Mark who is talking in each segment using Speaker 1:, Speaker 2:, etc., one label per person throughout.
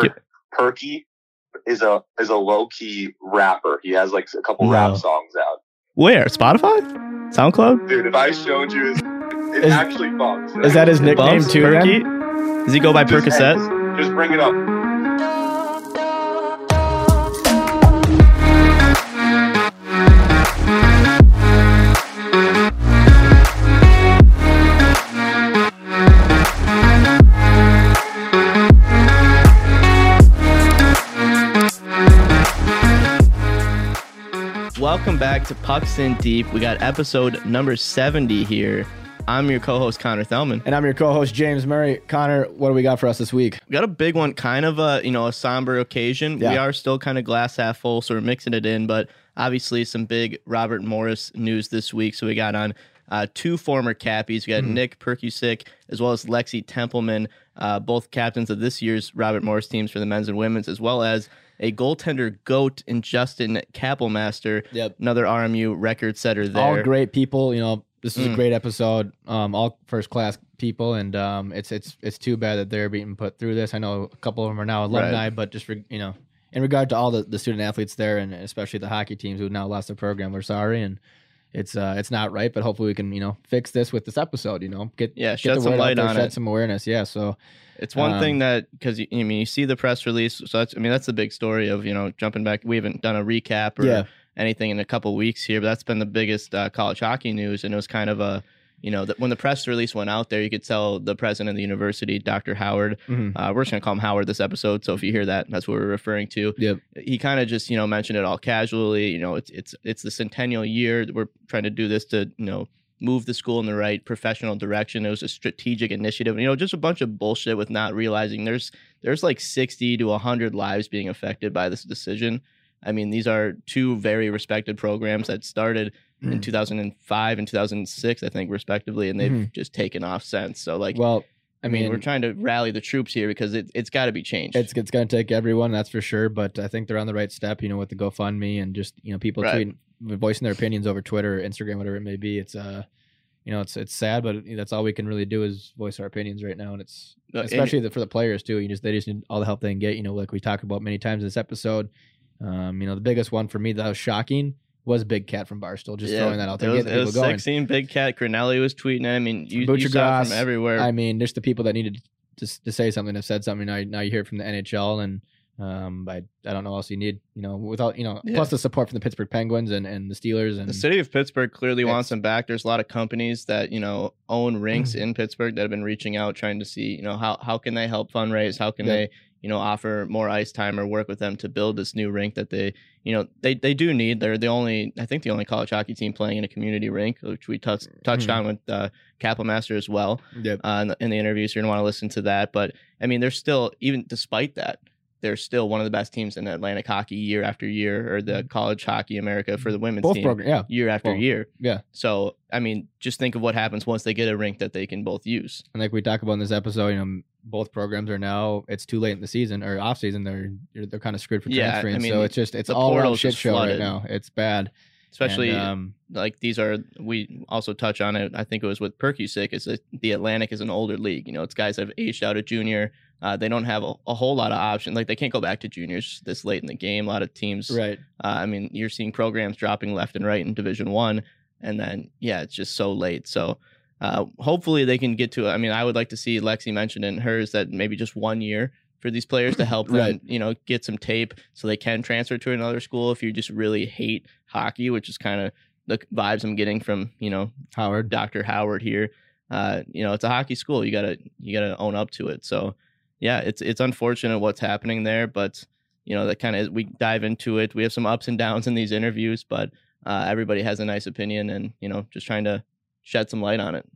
Speaker 1: Per- Perky is a is a low key rapper. He has like a couple
Speaker 2: No.
Speaker 1: rap songs out.
Speaker 2: Where? Spotify? SoundCloud?
Speaker 1: Dude, if I showed you, his, it
Speaker 3: Is-
Speaker 1: actually bumps.
Speaker 3: Is that his nickname too?
Speaker 2: Perky? Does he go by
Speaker 1: Just-
Speaker 2: Percocet?
Speaker 1: Just, just bring it up.
Speaker 2: To Pucks in Deep. We got episode number 70 here. I'm your co-host Connor Thelman.
Speaker 3: And I'm your co-host James Murray. Connor, what do we got for us this week?
Speaker 2: We got a big one, kind of a you know a somber occasion. We are still kind of glass half full, so we're mixing it in. But obviously, some big Robert Morris news this week. So we got on uh, two former cappies. We got
Speaker 3: Mhm.
Speaker 2: Nick Prkusic as well as Lexi Templeman, uh, both captains of this year's Robert Morris teams for the men's and women's, as well as a goaltender goat in Justin Kapelmaster,
Speaker 3: Yep.
Speaker 2: another RMU record setter there.
Speaker 3: All great people. You know, this is
Speaker 2: Mm.
Speaker 3: a great episode. Um, all first class people, and um, it's it's it's too bad that they're being put through this. I know a couple of them are now alumni, but just for, you know, in regard to all the, the student athletes there, and especially the hockey teams who now lost their program, we're sorry, and it's uh it's not right. But hopefully we can you know fix this with this episode. You know, get
Speaker 2: Yeah,
Speaker 3: get
Speaker 2: shed some light
Speaker 3: there,
Speaker 2: on
Speaker 3: shed
Speaker 2: it.
Speaker 3: some awareness. Yeah, so
Speaker 2: It's one
Speaker 3: Um,
Speaker 2: thing that because you, I mean you see the press release, so that's I mean that's the big story of you know jumping back. We haven't done a recap or
Speaker 3: Yeah.
Speaker 2: anything in a couple weeks here, but that's been the biggest uh, college hockey news, and it was kind of a you know that when the press release went out there, you could tell the president of the university, Dr. Howard.
Speaker 3: mhm.
Speaker 2: Uh, we're just gonna call him Howard this episode, so if you hear that, that's what we're referring to.
Speaker 3: Yep.
Speaker 2: He kind of just you know mentioned it all casually. You know, it's it's it's the centennial year. We're trying to do this to you know move the school in the right professional direction. It was a strategic initiative. You know, just a bunch of bullshit with not realizing there's there's like 60 to 100 lives being affected by this decision. I mean, these are two very respected programs that started in
Speaker 3: Mm.
Speaker 2: 2005 and 2006, I think, respectively, and they've
Speaker 3: Mhm.
Speaker 2: just taken off since. So, like,
Speaker 3: well,
Speaker 2: I mean, we're trying to rally the troops here because it, it's got to be changed.
Speaker 3: It's it's going to take everyone, that's for sure. But I think they're on the right step, you know, with the GoFundMe and just you know people
Speaker 2: Right.
Speaker 3: tweeting, voicing their opinions over Twitter, or Instagram, whatever it may be. It's uh, you know, it's it's sad, but that's all we can really do is voice our opinions right now, and it's
Speaker 2: and-
Speaker 3: especially the, for the players too. You just they just need all the help they can get. You know, like we talked about many times in this episode. Um, you know, the biggest one for me that was shocking was Big Cat from Barstool. Just
Speaker 2: Yeah,
Speaker 3: throwing that out there,
Speaker 2: It was, it was
Speaker 3: going.
Speaker 2: 16 Big Cat. Grinelli was tweeting. I mean, you, you saw
Speaker 3: Goss,
Speaker 2: from everywhere.
Speaker 3: I mean, there's the people that needed to, to say something have said something. Now, now you hear it from the NHL, and um, I I don't know what else you need. You know, without you know,
Speaker 2: Yeah.
Speaker 3: plus the support from the Pittsburgh Penguins and, and the Steelers and
Speaker 2: the city of Pittsburgh clearly wants him back. There's a lot of companies that you know own rinks in Pittsburgh that have been reaching out, trying to see you know how how can they help fundraise, how can
Speaker 3: Yeah.
Speaker 2: they you know offer more ice time or work with them to build this new rink that they you know they they do need. They're the only I think the only college hockey team playing in a community rink, which we touched touched
Speaker 3: Mhm.
Speaker 2: on with uh, Kapelmaster as well
Speaker 3: Yep.
Speaker 2: uh, in, the, in the interviews. You're gonna want to listen to that, but I mean, they're still even despite that, they're still one of the best teams in Atlantic hockey year after year, or the college hockey America for the women's
Speaker 3: both
Speaker 2: team
Speaker 3: programs. Yeah,
Speaker 2: year after year.
Speaker 3: yeah.
Speaker 2: So I mean, just think of what happens once they get a rink that they can both use.
Speaker 3: and like we talk about in this episode, you know, both programs are now it's too late in the season or off season. They're they're, they're kind of screwed for
Speaker 2: Yeah, I
Speaker 3: transferring.
Speaker 2: mean,
Speaker 3: so it's just it's all around shit show
Speaker 2: flooded.
Speaker 3: right now. It's bad.
Speaker 2: Especially
Speaker 3: And, um,
Speaker 2: like these are we also touch on it. I think it was with Prkusic. Is that the Atlantic is an older league. You know, it's guys that have aged out of junior. Uh, they don't have a, a whole lot of options. Like they can't go back to juniors this late in the game. A lot of teams
Speaker 3: right.
Speaker 2: Uh, I mean, you're seeing programs dropping left and right in Division One, and then yeah, it's just so late. So uh, hopefully they can get to it. I mean, I would like to see Lexi mentioned in hers that maybe just one year for these players to help them,
Speaker 3: Right.
Speaker 2: you know, get some tape so they can transfer to another school. If you just really hate hockey, which is kind of the vibes I'm getting from you know
Speaker 3: Howard.
Speaker 2: Dr. Howard here. Uh, you know, it's a hockey school. You gotta you gotta own up to it. So yeah, it's it's unfortunate what's happening there, but you know that kind of we dive into it. We have some ups and downs in these interviews, but uh, everybody has a nice opinion, and you know, just trying to shed some light on it.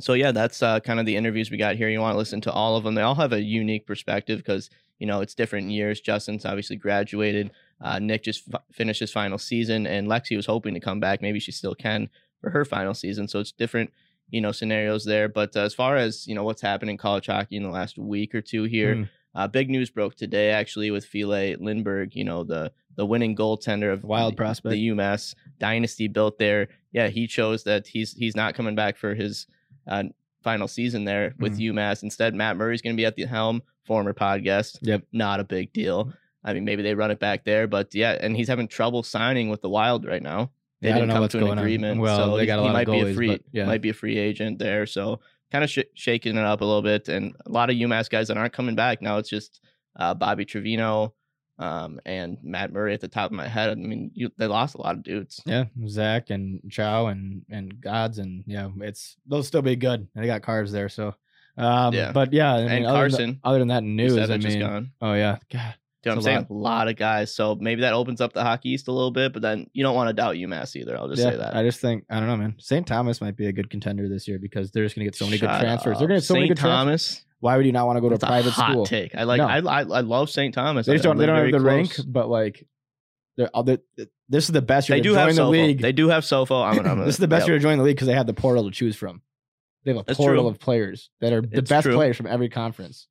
Speaker 2: So yeah, that's uh, kind of the interviews we got here. You want to listen to all of them. They all have a unique perspective because you know it's different years. Justin's obviously graduated. Uh, Nick just f- finished his final season, and Lexi was hoping to come back. Maybe she still can for her final season. So it's different, you know, scenarios there. But uh, as far as you know, what's happened in college hockey in the last week or two here,
Speaker 3: Mm.
Speaker 2: uh, big news broke today actually with Filip Lindberg. You know, the the winning goaltender of
Speaker 3: Wild
Speaker 2: the-
Speaker 3: prospect.
Speaker 2: the UMass dynasty built there. Yeah, he chose that he's he's not coming back for his uh, final season there with UMass. Instead, Matt Murray's going to be at the helm, former podcast.
Speaker 3: Yep.
Speaker 2: Not a big deal. I mean, maybe they run it back there, but yeah, and he's having trouble signing with the Wild right now. They
Speaker 3: Yeah, don't
Speaker 2: didn't come to an
Speaker 3: going on.
Speaker 2: agreement.
Speaker 3: Well,
Speaker 2: so
Speaker 3: they
Speaker 2: he-
Speaker 3: got a
Speaker 2: he
Speaker 3: lot of
Speaker 2: might be a free,
Speaker 3: yeah.
Speaker 2: might be a free agent there. So kind of sh- shaking it up a little bit, and a lot of UMass guys that aren't coming back now. It's just uh, Bobby Trivigno um, and Matt Murray at the top of my head. I mean, you, they lost a lot of dudes.
Speaker 3: Yeah, Zach and Chow and and Gods and yeah, it's they'll still be good. They got carbs there, so um,
Speaker 2: Yeah.
Speaker 3: But yeah, I mean,
Speaker 2: And
Speaker 3: other
Speaker 2: Carson,
Speaker 3: the- other than that news, I mean,
Speaker 2: gone.
Speaker 3: oh yeah, God,
Speaker 2: You know what I'm
Speaker 3: a
Speaker 2: saying?
Speaker 3: lot.
Speaker 2: A lot of guys. So maybe that opens up the Hockey East a little bit, but then you don't want to doubt UMass either. I'll just
Speaker 3: yeah,
Speaker 2: say that.
Speaker 3: I just think I don't know, man. St. Thomas might be a good contender this year because they're just gonna get so many good
Speaker 2: Shut
Speaker 3: transfers. They're gonna get so many
Speaker 2: St.
Speaker 3: good transfers. Why would you not want to go to a
Speaker 2: That's
Speaker 3: private
Speaker 2: hot
Speaker 3: school?
Speaker 2: take. I like.
Speaker 3: No.
Speaker 2: I, I I love St. Thomas.
Speaker 3: They just don't. They don't have the rank, but like, they're, they're, this is the best year
Speaker 2: They do
Speaker 3: join
Speaker 2: have
Speaker 3: the league.
Speaker 2: They do have Sofo. I'm gonna. I'm
Speaker 3: this is the best
Speaker 2: yep.
Speaker 3: year to join the league because they have the portal to choose from. They have a
Speaker 2: That's
Speaker 3: portal
Speaker 2: true.
Speaker 3: of players that are the
Speaker 2: It's
Speaker 3: best
Speaker 2: true.
Speaker 3: players from every conference.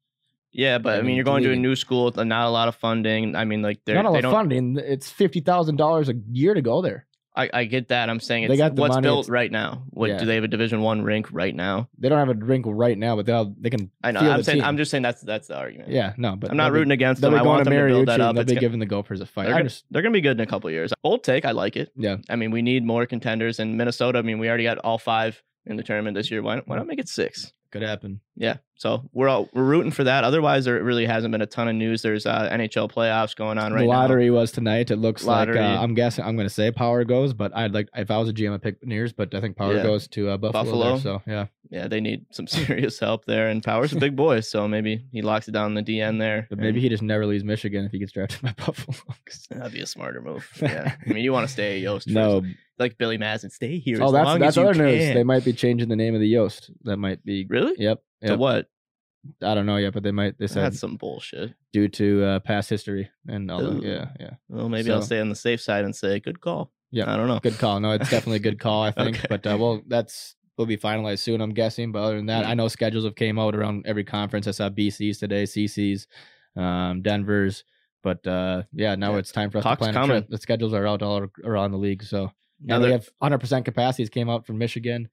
Speaker 2: Yeah, but I
Speaker 3: I
Speaker 2: mean,
Speaker 3: mean,
Speaker 2: you're going to a new school, with not a lot of funding. I mean, like they're
Speaker 3: Not a lot
Speaker 2: they
Speaker 3: of funding. It's fifty thousand dollars a year to go there.
Speaker 2: I, I get that. I'm saying
Speaker 3: They got the
Speaker 2: what's
Speaker 3: money,
Speaker 2: built
Speaker 3: it's-
Speaker 2: right now. What
Speaker 3: Yeah.
Speaker 2: do they have a Division One rink right now?
Speaker 3: They don't have a drink right now, but they'll they can.
Speaker 2: I know.
Speaker 3: Field
Speaker 2: I'm
Speaker 3: the
Speaker 2: saying.
Speaker 3: team.
Speaker 2: I'm just saying that's that's the argument.
Speaker 3: Yeah, no, but
Speaker 2: I'm not
Speaker 3: they'll be-
Speaker 2: rooting against
Speaker 3: They'll
Speaker 2: them.
Speaker 3: be
Speaker 2: I
Speaker 3: going
Speaker 2: want
Speaker 3: to
Speaker 2: them to build
Speaker 3: Mariucci
Speaker 2: that up.
Speaker 3: they'll
Speaker 2: It's
Speaker 3: be
Speaker 2: gonna-
Speaker 3: giving the Gophers a fight.
Speaker 2: they're
Speaker 3: I
Speaker 2: gonna,
Speaker 3: just,
Speaker 2: they're gonna be good in a couple years. Bold take. I like it.
Speaker 3: yeah,
Speaker 2: I mean, we need more contenders in Minnesota. I mean, we already got all five in the tournament this year. Why, why not make it six?
Speaker 3: could happen.
Speaker 2: Yeah. So we're all we're rooting for that. Otherwise, there really hasn't been a ton of news. There's uh, NHL playoffs going on right
Speaker 3: the
Speaker 2: now.
Speaker 3: lottery was tonight. It looks
Speaker 2: Lottery.
Speaker 3: like uh, I'm guessing I'm going to say Power goes, but I'd like if I was a GM, I'd pick Beniers, but I think Power
Speaker 2: Yeah.
Speaker 3: goes to uh, Buffalo.
Speaker 2: Buffalo.
Speaker 3: there, so yeah,
Speaker 2: Yeah, they need some serious help there. And Power's a big boy, so maybe he locks it down in the DN there.
Speaker 3: but maybe he just never leaves Michigan if he gets drafted by Buffalo.
Speaker 2: That'd be a smarter move. Yeah. I mean, you want to stay at Yost.
Speaker 3: no,
Speaker 2: like Billy Madison, stay here.
Speaker 3: oh
Speaker 2: as
Speaker 3: that's that's other news. They might be changing the name of the Yost. That might be
Speaker 2: really
Speaker 3: Yep.
Speaker 2: To what?
Speaker 3: I don't know yet, but they might. They said
Speaker 2: That's some bullshit.
Speaker 3: due to uh, past history and all.
Speaker 2: Ooh.
Speaker 3: The, yeah, yeah.
Speaker 2: Well, maybe I'll
Speaker 3: So-
Speaker 2: stay on the safe side and say good call.
Speaker 3: Yeah.
Speaker 2: I don't know.
Speaker 3: Good call. No, it's definitely a good call. I think,
Speaker 2: Okay.
Speaker 3: but uh, well, that's will be finalized soon. I'm guessing. But other than that. I know schedules have came out around every conference. I saw BC's today, CC's, um, Denver's. But uh, yeah, now
Speaker 2: Yeah.
Speaker 3: it's time for us
Speaker 2: Puck's
Speaker 3: to plan a
Speaker 2: coming.
Speaker 3: trip. The schedules are out all around the league. So
Speaker 2: Now
Speaker 3: and we
Speaker 2: they're-
Speaker 3: have 100% capacities came out from Michigan,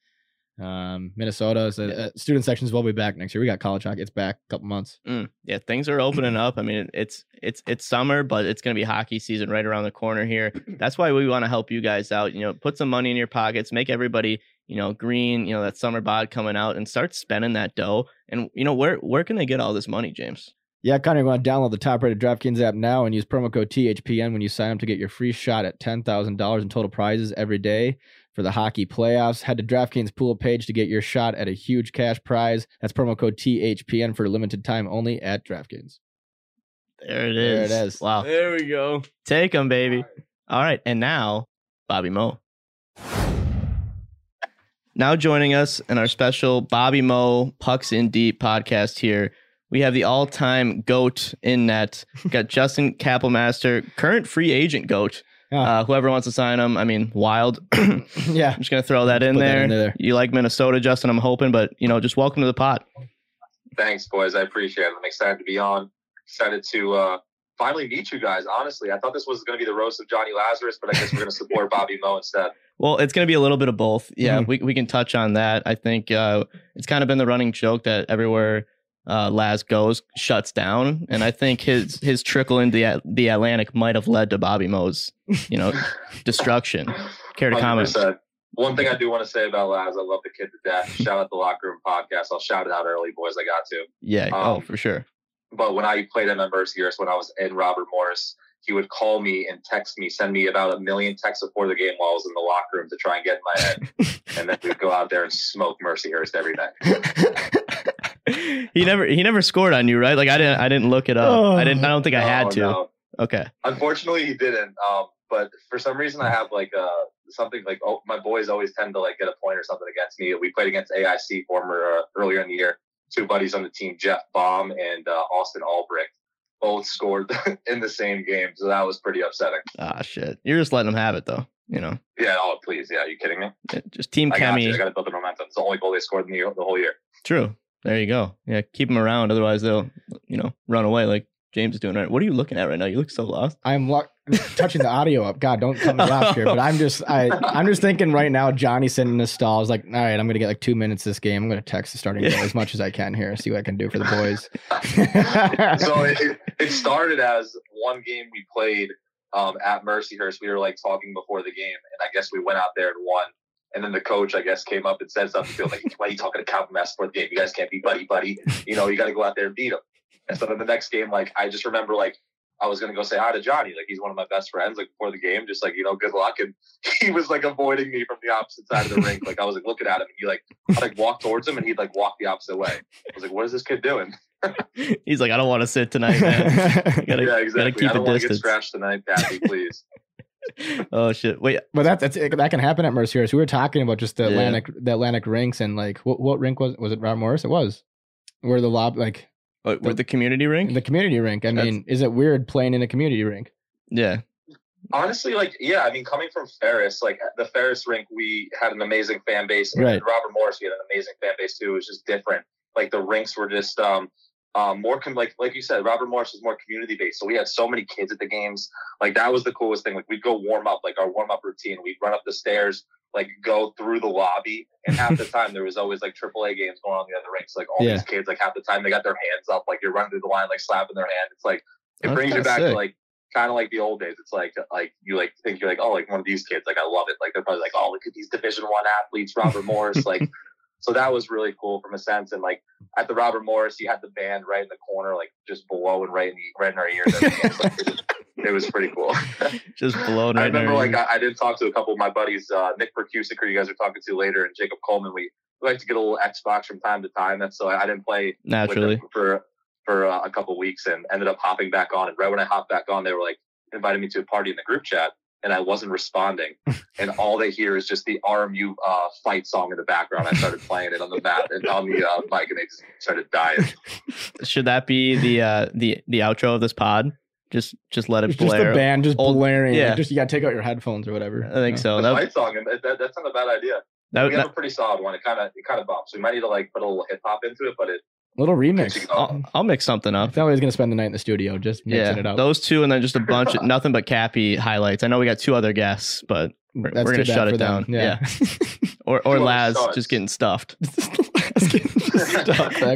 Speaker 3: um, Minnesota. So
Speaker 2: Yeah.
Speaker 3: uh, student sections will be back next year. We got college hockey. It's back a couple months.
Speaker 2: Mm, yeah, things are opening up. I mean, it's it's it's summer, but it's going to be hockey season right around the corner here. That's why we want to help you guys out. You know, put some money in your pockets, make everybody you know green. You know that summer bod coming out, and start spending that dough. And you know where where can they get all this money, James?
Speaker 3: Yeah, Connor, you want to download the top-rated DraftKings app now and use promo code THPN when you sign up to get your free shot at $10,000 in total prizes every day for the hockey playoffs. Head to DraftKings pool page to get your shot at a huge cash prize. That's promo code THPN for a limited time only at DraftKings.
Speaker 2: There it is.
Speaker 3: There it is.
Speaker 2: Wow. There we go. Take them, baby. All right, and now Bobby Moe. Now joining us in our special Bobby Moe Pucks in Deep podcast here, we have the all-time goat in net. Got Justin Kapelmaster, current free agent goat.
Speaker 3: Yeah.
Speaker 2: Uh, whoever wants to sign him, I mean, wild.
Speaker 3: Yeah, I'm
Speaker 2: just gonna throw that in
Speaker 3: Put that
Speaker 2: there.
Speaker 3: in there.
Speaker 2: You like Minnesota, Justin? I'm hoping, but you know, just welcome to the pot.
Speaker 1: Thanks, boys. I appreciate it. I'm excited to be on. Excited to uh, finally meet you guys. Honestly, I thought this was going to be the roast of Johnny Lazarus, but I guess we're going to support Bobby Moe instead.
Speaker 2: Well, it's going to be a little bit of both. Yeah,
Speaker 3: Mhm.
Speaker 2: we, we can touch on that. I think uh, it's kind of been the running joke that everywhere uh, Laz goes shuts down, and I think his his trickle into the the Atlantic might have led to Bobby Moe's you know destruction. Care to comment?
Speaker 1: 100%. One thing I do want to say about Laz, I love the kid to death. Shout out the locker room podcast. I'll shout it out early, boys. I got to.
Speaker 2: Yeah. oh,
Speaker 1: Um,
Speaker 2: for sure.
Speaker 1: But when I played at Mercyhurst, when I was in Robert Morris, he would call me and text me, send me about a million texts before the game while I was in the locker room to try and get in my head. and then we'd go out there and smoke Mercyhurst every night.
Speaker 2: He never he never scored on you, right? Like I didn't I didn't look it up. I didn't. I don't think I had
Speaker 1: No,
Speaker 2: to.
Speaker 1: no.
Speaker 2: Okay.
Speaker 1: Unfortunately, he didn't. Um, but for some reason, I have like uh something like oh, my boys always tend to like get a point or something against me. We played against AIC former uh, earlier in the year. Two buddies on the team, Jeff Baum and uh, Austin Albrecht, both scored in the same game. So that was pretty upsetting.
Speaker 2: Ah, shit. You're just letting them have it though. You know,
Speaker 1: Yeah. Oh, please. Yeah. Are you kidding me?
Speaker 2: just team
Speaker 1: I got you. I got to build the momentum. It's the only goal they scored in the, the whole year.
Speaker 2: True. There you go. Yeah, keep them around. Otherwise, they'll, you know, run away like James is doing right. What are you looking at right now? You look so lost.
Speaker 3: I'm look. touching the audio up. God, don't cut me off here. But I'm just, I, I'm just thinking right now. Johnny sitting in the stall is like, all right, I'm gonna get like two minutes this game. I'm gonna text the starting yeah. as much as I can here, see what I can do for the boys.
Speaker 1: so it, it started as one game we played um, at Mercyhurst. We were like talking before the game, and I guess we went out there and won. And then the coach, I guess, came up and said something to him like, "Why are you talking to Calvin Mass for the game? You guys can't be buddy buddy. You know, you got to go out there and beat him." And so then the next game, like I just remember like I was gonna go say hi to Johnny, like he's one of my best friends, like before the game, just like you know, good luck. And he was like avoiding me from the opposite side of the rink. Like I was like looking at him, and he like I like walked towards him, and he'd like walk the opposite way. I was like, what is this kid doing?
Speaker 2: he's like, I don't want to sit tonight, man.
Speaker 1: gotta, yeah, exactly. Gotta keep I don't want to get scratched tonight, Patty, please.
Speaker 2: Oh shit! Wait,
Speaker 3: but that's, that's that can happen at Mercyhurst. We were talking about just the yeah. Atlantic the Atlantic rinks and like what what rink was was it? Robert Morris? It was where the lob like
Speaker 2: what, the, the community rink?
Speaker 3: The community rink. I That's, mean, is it weird playing in a community rink?
Speaker 2: Yeah.
Speaker 1: Honestly, like, yeah, I mean, coming from Ferris, like the Ferris rink, we had an amazing fan base.
Speaker 3: Right.
Speaker 1: Robert Morris, we had an amazing fan base too. It was just different. Like the rinks were just um, um, more com- like like you said, Robert Morris was more community based. So we had so many kids at the games. Like that was the coolest thing. Like we'd go warm up, like our warm up routine. We'd run up the stairs, like go through the lobby, and half the time there was always like AAA games going on the other rinks. Like all yeah. these kids, like half the time they got their hands up, like you're running through the line, like slapping their hand. It's like it That's brings you back sick. to like kind of like the old days. It's like like you like think you're like oh like one of these kids. Like I love it. Like they're probably like oh look at these Division One athletes, Robert Morris. Like so that was really cool from a sense. And like at the Robert Morris, you had the band right in the corner, like just below and right in the right in our ears. it was pretty cool.
Speaker 2: Just blown. I
Speaker 1: remember like I, I, did talk to a couple of my buddies, uh, Nick Prkusic, who you guys are talking to later, and Jacob Coleman. We, we like to get a little Xbox from time to time. That's so I, I didn't play
Speaker 2: naturally
Speaker 1: for for uh, a couple weeks and ended up hopping back on. And right when I hopped back on, they were like invited me to a party in the group chat, and I wasn't responding. and all they hear is just the RMU uh, fight song in the background. I started playing it on the mat and on the uh, mic, and they just started dying.
Speaker 2: Should that be the uh, the the outro of this pod? Just just let it
Speaker 3: it's
Speaker 2: blare.
Speaker 3: Just the band just Old, blaring. Yeah. Like just you gotta take out your headphones or whatever.
Speaker 2: I think so.
Speaker 1: The that, fight song, that, that, that's not a bad idea. That, we have a pretty solid one. It kind of it kind of bumps. We might need to like put a little hip hop into it, but it
Speaker 3: little remix.
Speaker 2: I'll, I'll, mix something up.
Speaker 3: That way he's gonna spend the night in the studio, just mixing
Speaker 2: yeah,
Speaker 3: it up.
Speaker 2: Those two, and then just a bunch of nothing but Cappy highlights. I know we got two other guests, but we're, we're gonna shut it down. Yeah, yeah. or or Laz just getting stuffed.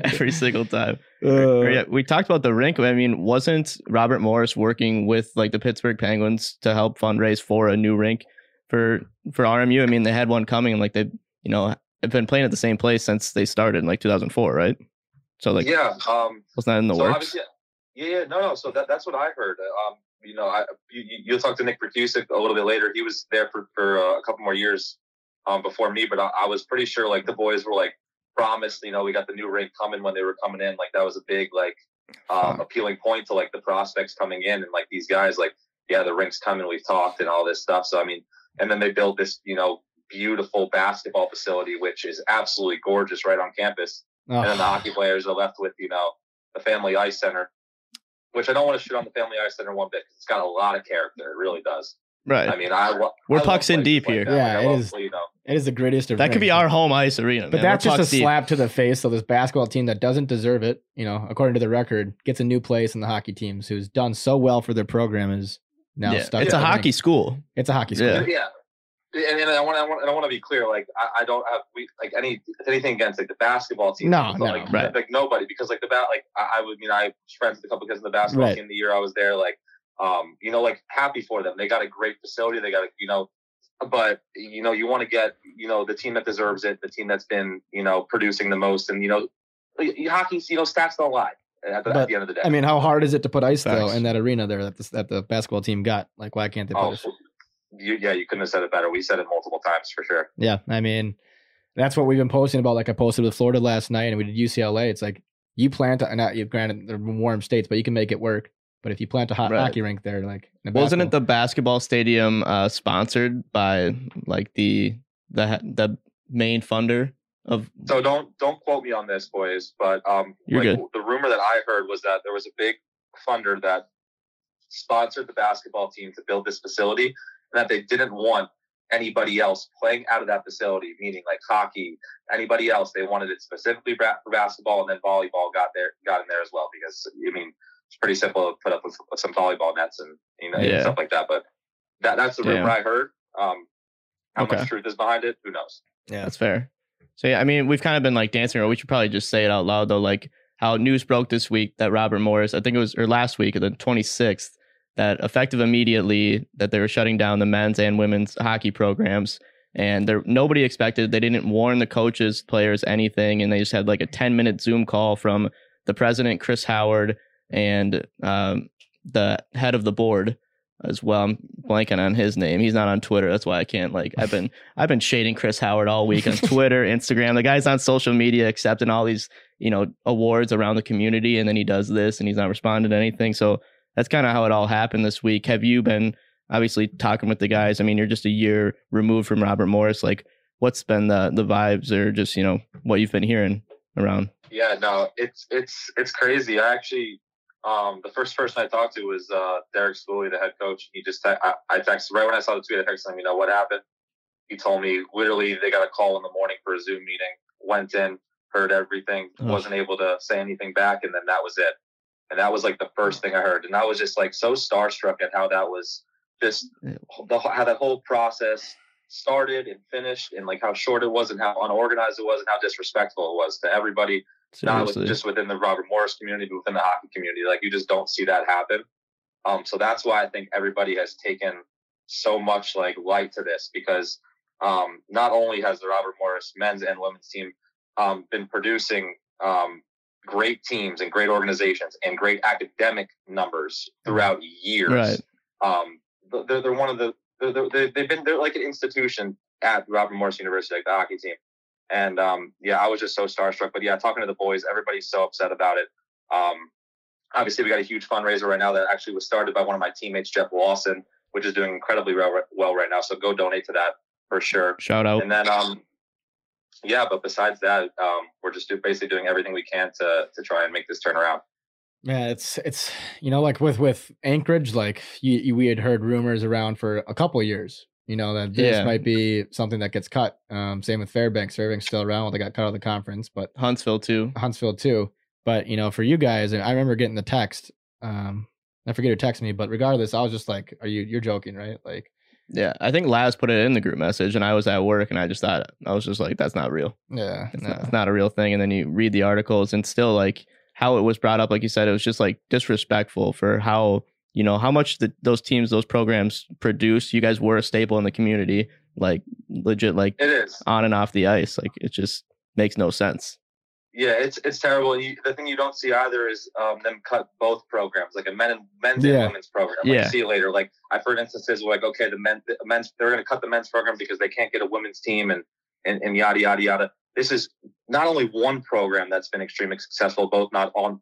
Speaker 2: every single time. Uh, yeah, we talked about the rink. I mean, wasn't Robert Morris working with like the Pittsburgh Penguins to help fundraise for a new rink for for RMU? I mean, they had one coming, and like they, you know, have been playing at the same place since they started in like 2004, right? So like,
Speaker 1: yeah, um,
Speaker 2: was that in the so works?
Speaker 1: Yeah, yeah, no, no. So that, that's what I heard. Um, you know, I, you, you'll talk to Nick Prkusic a little bit later. He was there for, for uh, a couple more years um, before me, but I, I, was pretty sure like the boys were like promised, you know, we got the new rink coming when they were coming in. Like that was a big like um, appealing point to like the prospects coming in and like these guys like, yeah, the rink's coming. We've talked and all this stuff. So I mean, and then they built this, you know, beautiful basketball facility, which is absolutely gorgeous right on campus. Oh. And then the hockey players are left with, you know, the family ice center, which I don't want to shoot on the family ice center one bit because it's got a lot of character. It really does.
Speaker 2: Right.
Speaker 1: I mean, I
Speaker 2: we're I pucks in deep here.
Speaker 3: yeah, it is. You know, it is the grittiest of.
Speaker 2: That could be our home ice arena.
Speaker 3: But man. that's we're just a deep. slap to the face of this basketball team that doesn't deserve it. You know, according to the record, gets a new place in the hockey teams who's done so well for their program is now
Speaker 2: yeah,
Speaker 3: stuck.
Speaker 2: It's a hockey school.
Speaker 3: It's a hockey school.
Speaker 1: Yeah. yeah and, and I want, I want, and I want to be clear. Like, I, I, don't have we like any anything against like the basketball team.
Speaker 3: No, no,
Speaker 1: like,
Speaker 2: right.
Speaker 1: like nobody because like the bat, like I, I would I mean I was friends with a couple guys in the basketball right. team the year I was there. Like, um, you know, like happy for them. They got a great facility. They got a, you know, but you know, you want to get you know the team that deserves it, the team that's been you know producing the most, and you know, hockey's you know stats don't lie. At the, but, at the, end of the day. I
Speaker 3: mean, how hard is it to put ice Facts. though in that arena there that the, that the basketball team got? Like, why can't they put oh, it?
Speaker 1: You, yeah, you couldn't have said it better. We said it multiple times for sure.
Speaker 3: Yeah, I mean, that's what we've been posting about. Like I posted with Florida last night, and we did UCLA. It's like you plant, and not you granted they're warm states, but you can make it work. But if you plant a hot right. hockey rink there, like
Speaker 2: wasn't it the basketball stadium uh, sponsored by like the the the main funder of?
Speaker 1: So don't don't quote me on this, boys. But um,
Speaker 2: You're
Speaker 1: like,
Speaker 2: good.
Speaker 1: the rumor that I heard was that there was a big funder that sponsored the basketball team to build this facility, that they didn't want anybody else playing out of that facility, meaning like hockey, anybody else. They wanted it specifically for basketball, and then volleyball got there, got in there as well. Because I mean, it's pretty simple to put up with, with some volleyball nets and you know
Speaker 2: Yeah.
Speaker 1: stuff like that. But that that's the
Speaker 2: Damn.
Speaker 1: rumor I heard. Um, how
Speaker 2: Okay.
Speaker 1: much truth is behind it? Who knows?
Speaker 3: Yeah.
Speaker 2: That's fair. So yeah, I mean, we've kind of been like dancing around. We should probably just say it out loud though. Like how news broke this week that Robert Morris, I think it was or last week, the 26th, that effective immediately that they were shutting down the men's and women's hockey programs. And there nobody expected. They didn't warn the coaches, players, anything, and they just had like a 10 minute Zoom call from the president, Chris Howard, and um, the head of the board as well. I'm blanking on his name. He's not on Twitter. That's why I can't like. I've been I've been shading Chris Howard all week on Twitter, Instagram. The guy's on social media accepting all these, you know, awards around the community and then he does this and he's not responding to anything. So that's kind of how it all happened this week. Have you been obviously talking with the guys? I mean, you're just a year removed from Robert Morris. Like what's been the the vibes or just, you know, what you've been hearing around?
Speaker 1: Yeah, no, it's it's it's crazy. I actually, um, the first person I talked to was uh, Derek Schooley, the head coach. He just te- I, I texted right when I saw the tweet. I texted him, you know what happened. He told me literally they got a call in the morning for a Zoom meeting. Went in, heard everything, wasn't able to say anything back, and then that was it. And that was like the first thing I heard, and I was just like so starstruck at how that was just the how that whole process started and finished, and like how short it was, and how unorganized it was, and how disrespectful it was to everybody not just within the Robert Morris community, but within the hockey community. Like you just don't see that happen. Um, so that's why I think everybody has taken so much like light to this because um, not only has the Robert Morris men's and women's team um, been producing um, great teams and great organizations and great academic numbers throughout years.
Speaker 2: Right.
Speaker 1: Um, they're, they're one of the they're, they're, they've been they're like an institution at Robert Morris University, like the hockey team. And um, yeah, I was just so starstruck. But yeah, talking to the boys, everybody's so upset about it. Um, obviously, we got a huge fundraiser right now that actually was started by one of my teammates, Jeff Lawson, which is doing incredibly well, well right now. So go donate to that for sure.
Speaker 2: Shout out.
Speaker 1: And then, um, yeah, but besides that, um, we're just do, basically doing everything we can to to try and make this turn around.
Speaker 3: Yeah, it's it's you know like with with Anchorage, like you, you we had heard rumors around for a couple of years. You know that this
Speaker 2: Yeah.
Speaker 3: might be something that gets cut. Um, same with Fairbanks. Fairbanks still around. Well, they got cut out of the conference, but
Speaker 2: Huntsville too.
Speaker 3: Huntsville too. But you know, for you guys, I remember getting the text. Um, I forget who texted me, but regardless, I was just like, "Are you you're joking, right?" Like,
Speaker 2: Yeah, I think Laz put it in the group message, and I was at work, and I just thought I was just like, "That's not real.
Speaker 3: yeah,
Speaker 2: It's,
Speaker 3: no.
Speaker 2: not, it's not a real thing." And then you read the articles, and still like how it was brought up, like you said, it was just like disrespectful for how you know how much the, those teams, those programs produce. You guys were a staple in the community, like legit, like
Speaker 1: It is.
Speaker 2: on and off the ice. Like it just makes no sense.
Speaker 1: Yeah, it's it's terrible. You, the thing you don't see either is um, them cut both programs, like a men and men's
Speaker 3: Yeah.
Speaker 1: and women's program. Like,
Speaker 2: Yeah.
Speaker 1: see you later. Like I've heard instances where like, okay, the men, the men's, they're going to cut the men's program because they can't get a women's team and, and and yada yada yada. This is not only one program that's been extremely successful, both not on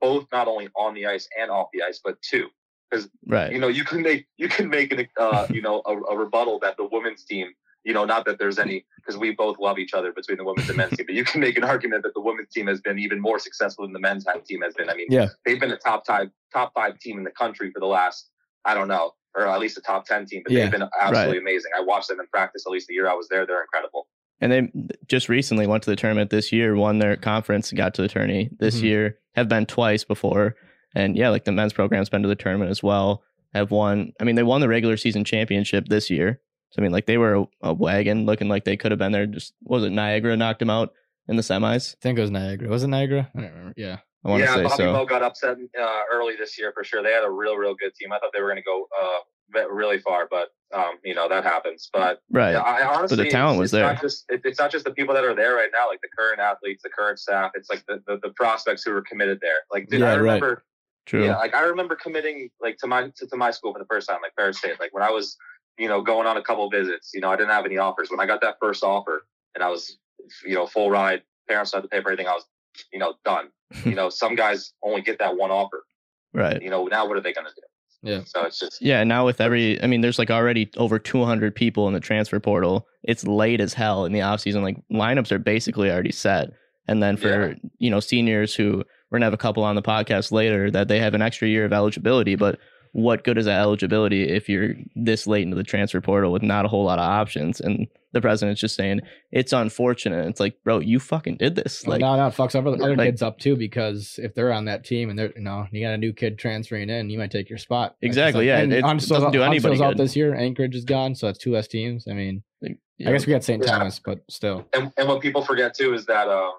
Speaker 1: both not only on the ice and off the ice, but two.
Speaker 2: because Right.
Speaker 1: You know, you can make you can make an uh, you know a, a rebuttal that the women's team, you know, not that there's any because we both love each other between the women's and men's team, but you can make an argument that the women's team has been even more successful than the men's team has been. I mean,
Speaker 3: Yeah.
Speaker 1: they've been a top five top five team in the country for the last I don't know, or at least a top ten team, but
Speaker 3: Yeah.
Speaker 1: they've been absolutely amazing. I watched them in practice at least the year I was there. They're incredible.
Speaker 2: And they just recently went to the tournament this year, won their conference, got to the tourney this
Speaker 3: Mhm.
Speaker 2: year, have been twice before. And yeah, like the men's program's been to the tournament as well, have won. I mean, they won the regular season championship this year. So, I mean, like they were a, a wagon looking like they could have been there. Just, was it Niagara knocked them out in the semis?
Speaker 3: I think it was Niagara. Was it Niagara? I don't remember. Yeah.
Speaker 2: I want to
Speaker 1: yeah,
Speaker 2: say
Speaker 1: Bobby
Speaker 2: so.
Speaker 1: Moe got upset uh, early this year for sure. They had a real, real good team. I thought they were going to go uh, really far, but um, you know that happens. But
Speaker 2: right.
Speaker 1: Yeah, I honestly,
Speaker 2: the talent
Speaker 1: it's,
Speaker 2: was
Speaker 1: it's
Speaker 2: there.
Speaker 1: Not just, it, it's not just the people that are there right now, like the current athletes, the current staff. It's like the, the, the prospects who were committed there. Like, dude,
Speaker 3: Yeah,
Speaker 1: I
Speaker 3: right.
Speaker 1: remember,
Speaker 2: True.
Speaker 1: yeah, like I remember committing like to my to, to my school for the first time, like Ferris State. Like when I was, you know, going on a couple visits, you know, I didn't have any offers. When I got that first offer, and I was, you know, full ride, parents had to pay for everything. I was, you know, done. you know, some guys only get that one offer.
Speaker 2: Right.
Speaker 1: You know, now what are they going to do?
Speaker 3: Yeah.
Speaker 1: So it's just
Speaker 2: Yeah, now with every, I mean, there's like already over 200 people in the transfer portal. It's late as hell in the offseason. Like lineups are basically already set. And then for,
Speaker 1: Yeah.
Speaker 2: you know, seniors who we're going to have a couple on the podcast later that they have an extra year of eligibility. But what good is that eligibility if you're this late into the transfer portal with not a whole lot of options? And the president's just saying it's unfortunate. It's like, bro, you fucking did this. Like,
Speaker 3: no, no, it fucks other, other
Speaker 2: like-
Speaker 3: kids up too because if they're on that team and they're you know you got a new kid transferring in, you might take your spot. It's just
Speaker 2: Exactly, yeah,
Speaker 3: and
Speaker 2: it
Speaker 3: Huntsville's
Speaker 2: doesn't do
Speaker 3: out-
Speaker 2: anybody
Speaker 3: Huntsville's out
Speaker 2: good.
Speaker 3: this year. Anchorage is gone, so that's two less teams. I mean,
Speaker 2: you
Speaker 3: I guess we got St. Thomas, but still.
Speaker 1: and, and what people forget too is that um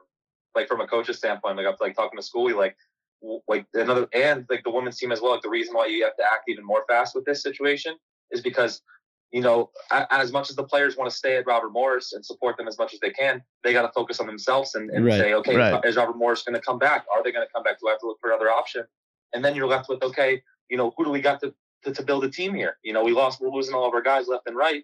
Speaker 1: like from a coach's standpoint like i'm like talking to school, we like w- like another and like the women's team as well like the reason why you have to act even more fast with this situation is because you know as much as the players want to stay at robert morris and support them as much as they can they got to focus on themselves and, and
Speaker 3: Right,
Speaker 1: say okay
Speaker 2: right.
Speaker 1: is robert morris going to come back are they going to come back do i have to look for another option and then you're left with okay you know who do we got to to, to build a team here you know we lost we're losing all of our guys left and right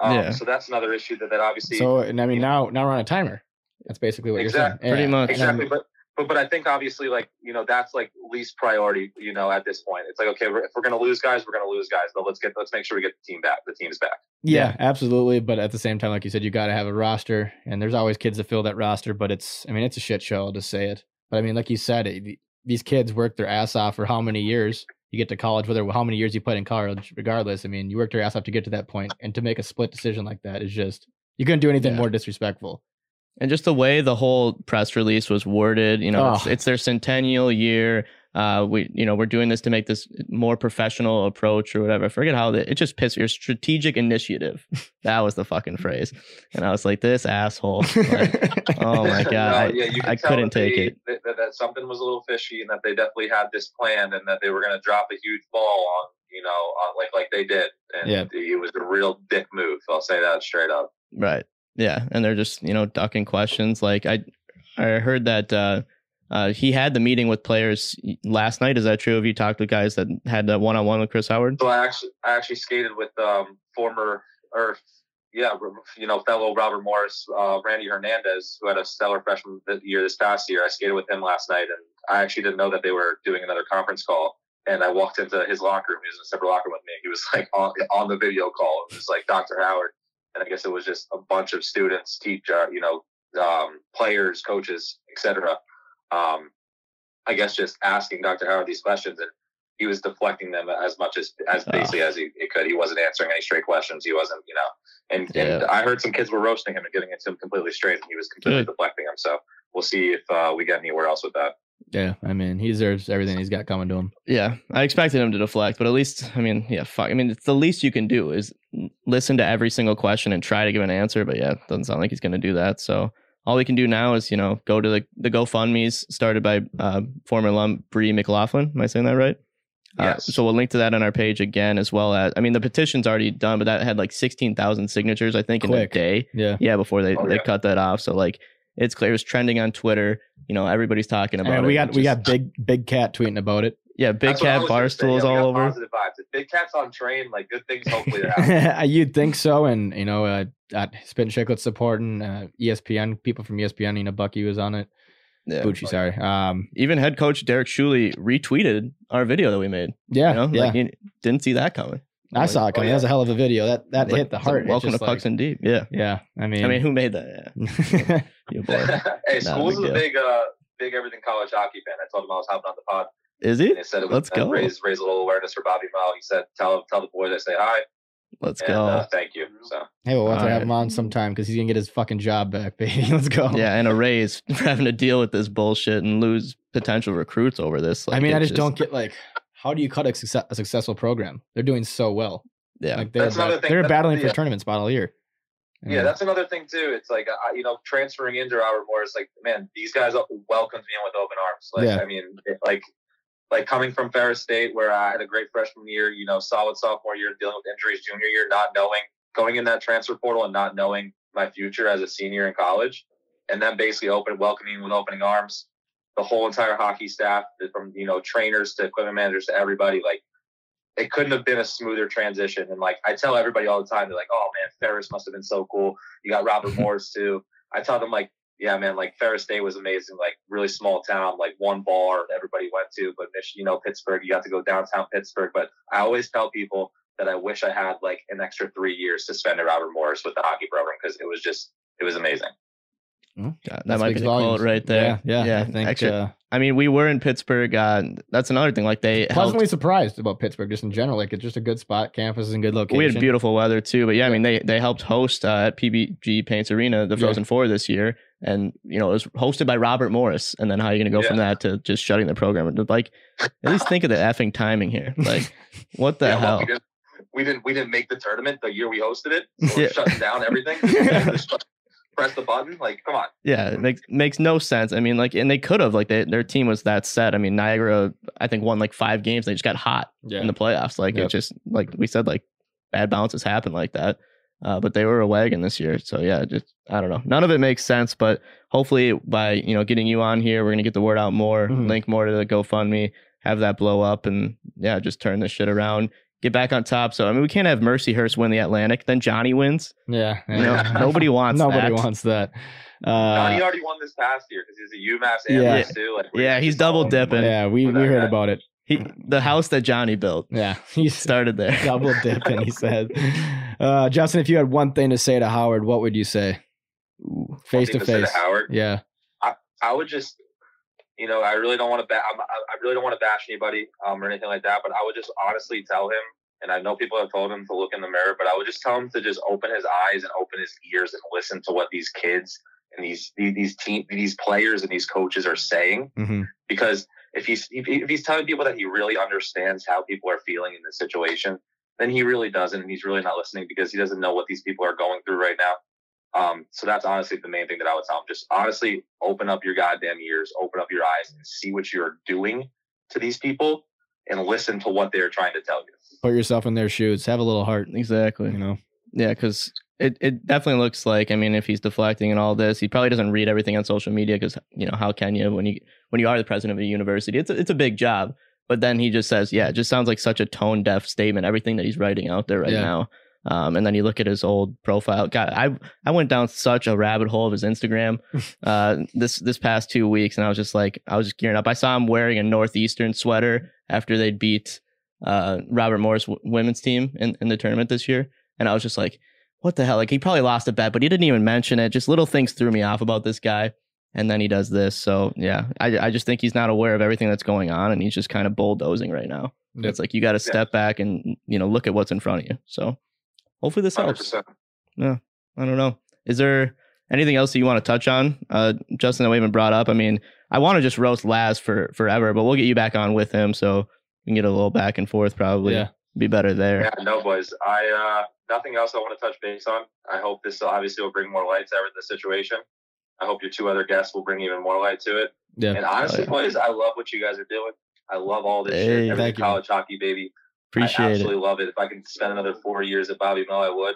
Speaker 1: um,
Speaker 2: Yeah.
Speaker 1: so that's another issue that, that obviously
Speaker 3: So and I mean now now we're on a timer. That's basically what
Speaker 1: Exactly.
Speaker 3: you're saying.
Speaker 2: Pretty much.
Speaker 1: exactly but but but i think obviously like you know that's like least priority you know at this point it's like okay we're, if we're going to lose guys we're going to lose guys but let's get let's make sure we get the team back the team's back
Speaker 3: Yeah,
Speaker 2: Yeah.
Speaker 3: absolutely. But at the same time, like you said, you got to have a roster, and there's always kids to fill that roster. But it's, I mean, it's a shit show. I'll just say it. But I mean, like you said, eh, it, these kids work their ass off for how many years you get to college, whether how many years you played in college, regardless. I mean, you worked your ass off to get to that point, and to make a split decision like that is just you couldn't do anything
Speaker 2: Yeah.
Speaker 3: more disrespectful.
Speaker 2: And just the way the whole press release was worded, you know, it's,
Speaker 3: Oh.
Speaker 2: it's their centennial year. Uh, we, you know, we're doing this to make this more professional approach or whatever. I forget how the, it just pissed your strategic initiative. that was the fucking phrase. And I was like, this asshole. Like, oh my god,
Speaker 1: No,
Speaker 2: I,
Speaker 1: yeah, you
Speaker 2: I
Speaker 1: could tell
Speaker 2: couldn't
Speaker 1: that
Speaker 2: take
Speaker 1: they-
Speaker 2: it.
Speaker 1: That, that, that something was a little fishy and that they definitely had this plan and that they were going to drop a huge ball on you know on, like like they did and
Speaker 3: Yeah.
Speaker 1: it was a real dick move i'll say that straight up
Speaker 2: Right. Yeah, and they're just you know ducking questions. Like I, I heard that uh, uh, he had the meeting with players last night. Is that true? Have you talked with guys that had that one on one with Chris Howard?
Speaker 1: So I actually I actually skated with um former or yeah you know fellow Robert Morris uh, Randy Hernandez who had a stellar freshman year this past year. I skated with him last night, and I actually didn't know that they were doing another conference call. And I walked into his locker room. He was in a separate locker room with me. He was like on on the video call. It was like Dr. Howard, and I guess it was just a bunch of students, teacher, you know, um, players, coaches, etc. Um, I guess just asking Dr. Howard these questions, and he was deflecting them as much as as
Speaker 2: Oh.
Speaker 1: basically as he, he could. He wasn't answering any straight questions. He wasn't, you know, and, and I heard some kids were roasting him and getting it to him completely straight, and he was completely
Speaker 2: Good.
Speaker 1: deflecting them. So we'll see if uh, we get anywhere else with that.
Speaker 3: Yeah, I mean, he deserves everything he's got coming to him.
Speaker 2: Yeah, I expected him to deflect, but at least I mean, yeah, fuck. I mean, it's the least you can do is listen to every single question and try to give an answer. But yeah, it doesn't sound like he's going to do that. So all we can do now is you know go to the the GoFundmes started by uh, former alum Bree McLaughlin. Am I saying that right? Uh,
Speaker 1: Yes.
Speaker 2: so we'll link to that on our page again, as well as I mean, the petition's already done, but that had like sixteen thousand signatures, I think, in a day.
Speaker 3: Yeah.
Speaker 2: Yeah, before they,
Speaker 1: Oh,
Speaker 2: they
Speaker 1: yeah.
Speaker 2: cut that off. So like, it's clear. It was trending on Twitter. You know, everybody's talking about
Speaker 3: And
Speaker 2: it.
Speaker 3: we got we
Speaker 2: just-
Speaker 3: got big big cat tweeting about it.
Speaker 2: yeah, big
Speaker 1: That's
Speaker 2: cat
Speaker 1: was gonna
Speaker 2: barstools
Speaker 1: Yeah,
Speaker 2: all over.
Speaker 1: Positive vibes. If Big Cat's on train, like good things hopefully to happen.
Speaker 3: You'd think so, and you know, uh, at Spit and Chicklets supporting uh, ESPN people from ESPN. You know, Bucky was on it.
Speaker 2: Yeah.
Speaker 3: Bucci, sorry. Um,
Speaker 2: Even head coach Derek Schooley retweeted our video that we made.
Speaker 3: yeah,
Speaker 2: You know,
Speaker 3: yeah.
Speaker 2: like he didn't see that coming.
Speaker 3: I
Speaker 2: like,
Speaker 3: saw it coming.
Speaker 1: oh,
Speaker 3: That was a hell of a video. That that
Speaker 2: Like,
Speaker 3: hit the
Speaker 2: it's like,
Speaker 3: heart. It's
Speaker 2: Welcome to
Speaker 3: just
Speaker 2: Pucks
Speaker 3: like-
Speaker 2: and Deep. Yeah.
Speaker 3: Yeah, I mean,
Speaker 2: I mean, who made that? Yeah. You boy.
Speaker 1: hey,
Speaker 2: Not a
Speaker 1: Schools
Speaker 2: big
Speaker 1: is a big, uh, big everything college hockey fan. I told him I was hopping on the pod,
Speaker 2: Is he?
Speaker 1: and he said it
Speaker 2: Let's
Speaker 1: would uh,
Speaker 2: go.
Speaker 1: raise raise a little awareness for Bobby Mo. He said, "Tell tell the boys I say hi
Speaker 2: Let's
Speaker 1: and
Speaker 2: go.
Speaker 1: uh, thank you." So
Speaker 3: hey, well, we'll have to
Speaker 2: All
Speaker 3: have
Speaker 2: right.
Speaker 3: him on sometime because he's gonna get his fucking job back, baby. Let's go.
Speaker 2: yeah, and a raise for having to deal with this bullshit and lose potential recruits over this.
Speaker 3: I mean, I
Speaker 2: it's
Speaker 3: just don't get like, how do you cut a, success, a successful program? They're doing so well.
Speaker 2: Yeah.
Speaker 3: Like they're
Speaker 1: That's another thing.
Speaker 3: they're
Speaker 1: That's-
Speaker 3: battling for
Speaker 1: yeah.
Speaker 3: tournament spot all year. I
Speaker 1: Yeah, that's another thing too. It's like uh, you know, transferring into Robert Morris, like man, these guys welcomed me in with open arms. Like
Speaker 3: Yeah.
Speaker 1: I mean, it, like like coming from Ferris State, where I had a great freshman year, you know, solid sophomore year, dealing with injuries junior year, not knowing going in that transfer portal and not knowing my future as a senior in college, and then basically open welcoming with opening arms. The whole entire hockey staff, from you know trainers to equipment managers to everybody, like it couldn't have been a smoother transition. And like I tell everybody all the time, they're like, "Oh man, Ferris must have been so cool." You got Robert Morris too. I tell them like, "Yeah, man, like Ferris State was amazing. Like really small town, like one bar everybody went to. But Mich- you know, Pittsburgh, you got to go downtown Pittsburgh. But I always tell people that I wish I had like an extra three years to spend at Robert Morris with the hockey program because it was just it was amazing.
Speaker 2: God, that
Speaker 3: that
Speaker 2: might be the
Speaker 3: volumes.
Speaker 2: quote right there.
Speaker 3: Yeah, yeah.
Speaker 2: yeah.
Speaker 3: I think
Speaker 2: extra,
Speaker 3: uh,
Speaker 2: I mean, we were in Pittsburgh. Uh, that's another thing. Like they
Speaker 3: Pleasantly
Speaker 2: helped.
Speaker 3: surprised about Pittsburgh just in general. Like it's just a good spot. Campus is in good location.
Speaker 2: We had beautiful weather too, but yeah, I mean, they they helped host uh, at PPG Paints Arena the
Speaker 3: Yeah.
Speaker 2: Frozen Four this year, and you know it was hosted by Robert Morris. And then how are you going to go from that to just shutting the program? Like, at least think of the effing timing here. Like, what the
Speaker 1: Yeah, well,
Speaker 2: hell?
Speaker 1: we, didn't, we didn't we didn't make the tournament the year we hosted it. So we're
Speaker 2: Yeah.
Speaker 1: shutting down everything. Just press the button. Like, come on.
Speaker 2: Yeah, it makes makes no sense. I mean, like, and they could have like they, their team was that set. I mean, Niagara, I think won like five games. They just got hot
Speaker 3: Yeah.
Speaker 2: in the playoffs. Like
Speaker 3: Yep.
Speaker 2: it just like we said, like bad bounces happen like that. Uh, but they were a wagon this year, so yeah, just I don't know. None of it makes sense, but hopefully by you know getting you on here, we're gonna get the word out more,
Speaker 3: Mhm.
Speaker 2: link more to the GoFundMe, have that blow up, and yeah, just turn this shit around, get back on top. So I mean, we can't have Mercyhurst win the Atlantic, then Johnny wins.
Speaker 3: Yeah.
Speaker 2: You know, nobody wants that.
Speaker 3: Nobody
Speaker 2: that.
Speaker 3: wants that.
Speaker 1: Johnny
Speaker 3: Uh,
Speaker 1: already won this past year because he's a UMass and
Speaker 3: Yeah.
Speaker 1: Too. Like,
Speaker 2: Yeah, he's double dipping.
Speaker 3: yeah, we, we heard
Speaker 1: guy.
Speaker 3: about it.
Speaker 2: He the house that Johnny built
Speaker 3: Yeah. he
Speaker 2: started there.
Speaker 3: double dipping, he said. Uh, Justin, if you had one thing to say to Howard, what would you say? Face to face,
Speaker 1: Howard.
Speaker 3: Yeah.
Speaker 1: I would just, you know, I really don't want to. Ba- I'm- I really don't want to bash anybody um, or anything like that. But I would just honestly tell him, and I know people have told him to look in the mirror, but I would just tell him to just open his eyes and open his ears and listen to what these kids and these these team these players and these coaches are saying.
Speaker 3: Mm-hmm.
Speaker 1: Because if he's if, if he's telling people that he really understands how people are feeling in this situation, then he really doesn't, and he's really not listening because he doesn't know what these people are going through right now. Um, so that's honestly the main thing that I would tell him. Just honestly open up your goddamn ears, open up your eyes, and see what you're doing to these people, and listen to what they're trying to tell you.
Speaker 3: Put yourself in their shoes. Have a little heart.
Speaker 2: Exactly.
Speaker 3: You know.
Speaker 2: Yeah, because it, it definitely looks like I mean, if he's deflecting and all this, he probably doesn't read everything on social media because you know how can you when you when you are the president of a university? It's a, it's a big job. But then he just says, yeah, it just sounds like such a tone deaf statement. Everything that he's writing out there right
Speaker 3: Yeah.
Speaker 2: now. Um, and then you look at his old profile. God, I I went down such a rabbit hole of his Instagram uh, this this past two weeks, and I was just like, I was just gearing up. I saw him wearing a Northeastern sweater after they beat uh, Robert Morris w- women's team in, in the tournament this year, and I was just like, what the hell? Like he probably lost a bet, but he didn't even mention it. Just little things threw me off about this guy. And then he does this. So yeah, I, I just think he's not aware of everything that's going on and he's just kind of bulldozing right now.
Speaker 3: Yep.
Speaker 2: It's like you got to step back and you know look at what's in front of you. So hopefully this
Speaker 1: Hundred
Speaker 2: helps.
Speaker 1: Yeah,
Speaker 2: I don't know. Is there anything else that you want to touch on, uh, Justin? That we haven't brought up. I mean, I want to just roast Laz for forever, but we'll get you back on with him so we can get a little back and forth. Probably
Speaker 3: Yeah.
Speaker 2: be better there.
Speaker 1: Yeah, no, boys. I uh, nothing else I want to touch base on. I hope this obviously will bring more light to every- the situation. I hope your two other guests will bring even more light to it.
Speaker 3: Yeah.
Speaker 1: And honestly,
Speaker 2: yeah.
Speaker 1: boys, I love what you guys are doing. I love all this
Speaker 2: Hey,
Speaker 1: shit. Everything
Speaker 3: thank you.
Speaker 1: college hockey, baby. I
Speaker 2: Appreciate it.
Speaker 1: absolutely love it. If I can spend another four years at Bobby Mill, I would.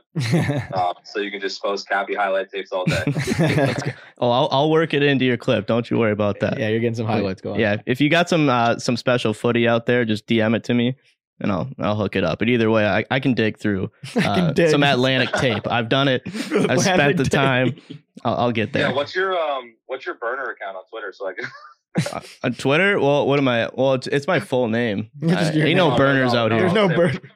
Speaker 1: Uh, so you can just post Cappy highlight tapes all day.
Speaker 2: Oh, I'll, I'll work it into your clip. Don't you worry about that.
Speaker 3: yeah, you're getting some highlights going.
Speaker 2: Yeah, if you got some uh, some special footy out there, just DM it to me, and I'll I'll hook it up. But either way, I, I can dig through
Speaker 3: I can
Speaker 2: uh,
Speaker 3: dig.
Speaker 2: some Atlantic tape. I've done it. I've spent the
Speaker 3: tape.
Speaker 2: time. I'll, I'll get there.
Speaker 1: yeah, what's your um, what's your burner account on Twitter? So I can.
Speaker 2: On Twitter, well, what am I? Well, it's, it's my full name.
Speaker 3: It's just
Speaker 2: Uh,
Speaker 3: your
Speaker 2: ain't no burners
Speaker 1: No,
Speaker 2: out
Speaker 1: no,
Speaker 2: here.
Speaker 3: There's no
Speaker 1: no.
Speaker 3: bird.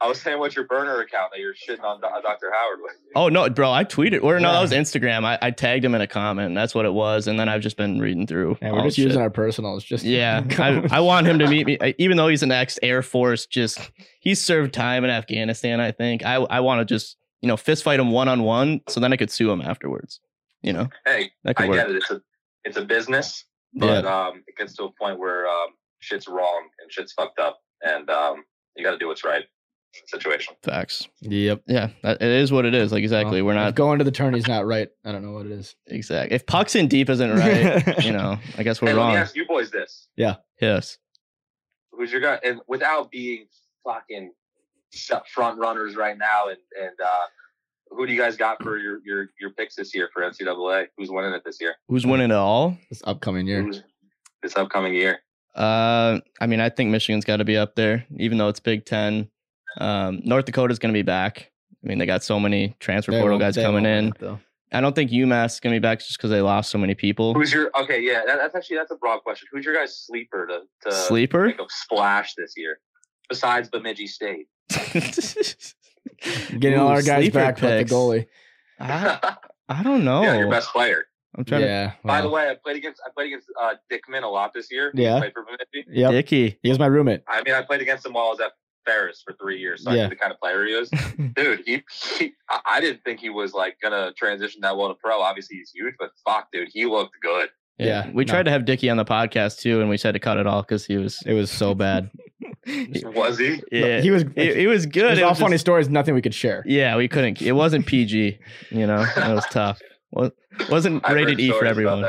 Speaker 1: I was saying, what's your burner account that you're shitting on Dr. Howard with?
Speaker 2: Oh no, bro! I tweeted, or no,
Speaker 3: Yeah.
Speaker 2: that was Instagram. I, I tagged him in a comment. And that's what it was, and then I've just been reading through.
Speaker 3: Yeah, we're
Speaker 2: all
Speaker 3: just
Speaker 2: shit.
Speaker 3: using our personals. Just
Speaker 2: Yeah, I, I want him to meet me, I- even though he's an ex Air Force. Just he's served time in Afghanistan. I think I I want to just you know fist fight him one on one, so then I could sue him afterwards. You know
Speaker 1: Hey,
Speaker 2: that could
Speaker 1: I
Speaker 2: work.
Speaker 1: get it. It's a it's a business, but um, it gets to a point where um, shit's wrong and shit's fucked up, and um, you got to do what's right situation.
Speaker 2: Facts.
Speaker 3: Yep.
Speaker 2: Yeah, that, it is what it is. Like exactly,
Speaker 3: Well,
Speaker 2: we're
Speaker 3: if
Speaker 2: not
Speaker 3: going to the tourney's not right. I don't know what it is.
Speaker 2: exact. If pucks in deep isn't right, you know, I guess we're
Speaker 1: Hey, let me
Speaker 2: wrong.
Speaker 1: ask you boys this: Yeah.
Speaker 2: Yes.
Speaker 1: Who's your guy? And without being fucking front runners right now, and and uh, who do you guys got for your your your picks this year for NCAA? Who's winning it this year?
Speaker 2: Who's winning it all?
Speaker 3: This upcoming year.
Speaker 1: Who's this upcoming year?
Speaker 2: Uh, I mean, I think Michigan's got to be up there, even though it's Big Ten. Um, North Dakota's going to be back. I mean, they got so many transfer
Speaker 3: They
Speaker 2: portal guys coming in.
Speaker 3: it.
Speaker 2: I don't think UMass is going to be back just because they lost so many people.
Speaker 1: Who's your okay? Yeah, that, that's actually that's a broad question. Who's your guys' sleeper to to
Speaker 2: Sleeper?
Speaker 1: make a splash this year besides Bemidji State?
Speaker 3: Getting all our guys
Speaker 2: sleeper
Speaker 3: back with the goalie.
Speaker 2: I, I don't know.
Speaker 1: Yeah, your best player.
Speaker 2: I'm trying
Speaker 3: Yeah.
Speaker 1: By the way, I played against I played against uh, Dickman a lot this year.
Speaker 3: Yeah.
Speaker 1: He played for Bemidji.
Speaker 2: to
Speaker 3: Yep.
Speaker 2: Dicky.
Speaker 3: He was my roommate.
Speaker 1: I mean, I played against him while I was at Ferris for three years, so I
Speaker 3: Yeah.
Speaker 1: knew the kind of player he is. Dude, he, he I I didn't think he was like gonna transition that well to pro. Obviously, he's huge, but fuck, dude, he looked good.
Speaker 3: Yeah,
Speaker 2: we
Speaker 3: no.
Speaker 2: tried to have Dicky on the podcast too, and we said to cut it all because he was.
Speaker 3: It was so bad.
Speaker 1: Was he?
Speaker 2: yeah,
Speaker 3: he was.
Speaker 2: It, it was
Speaker 3: It
Speaker 2: good.
Speaker 3: was
Speaker 2: It
Speaker 3: all
Speaker 2: was
Speaker 3: funny
Speaker 2: just-
Speaker 3: stories. Nothing we could share.
Speaker 2: yeah, we couldn't. It wasn't PG. You know, it was tough. Well, wasn't
Speaker 1: I've
Speaker 2: rated E for everyone.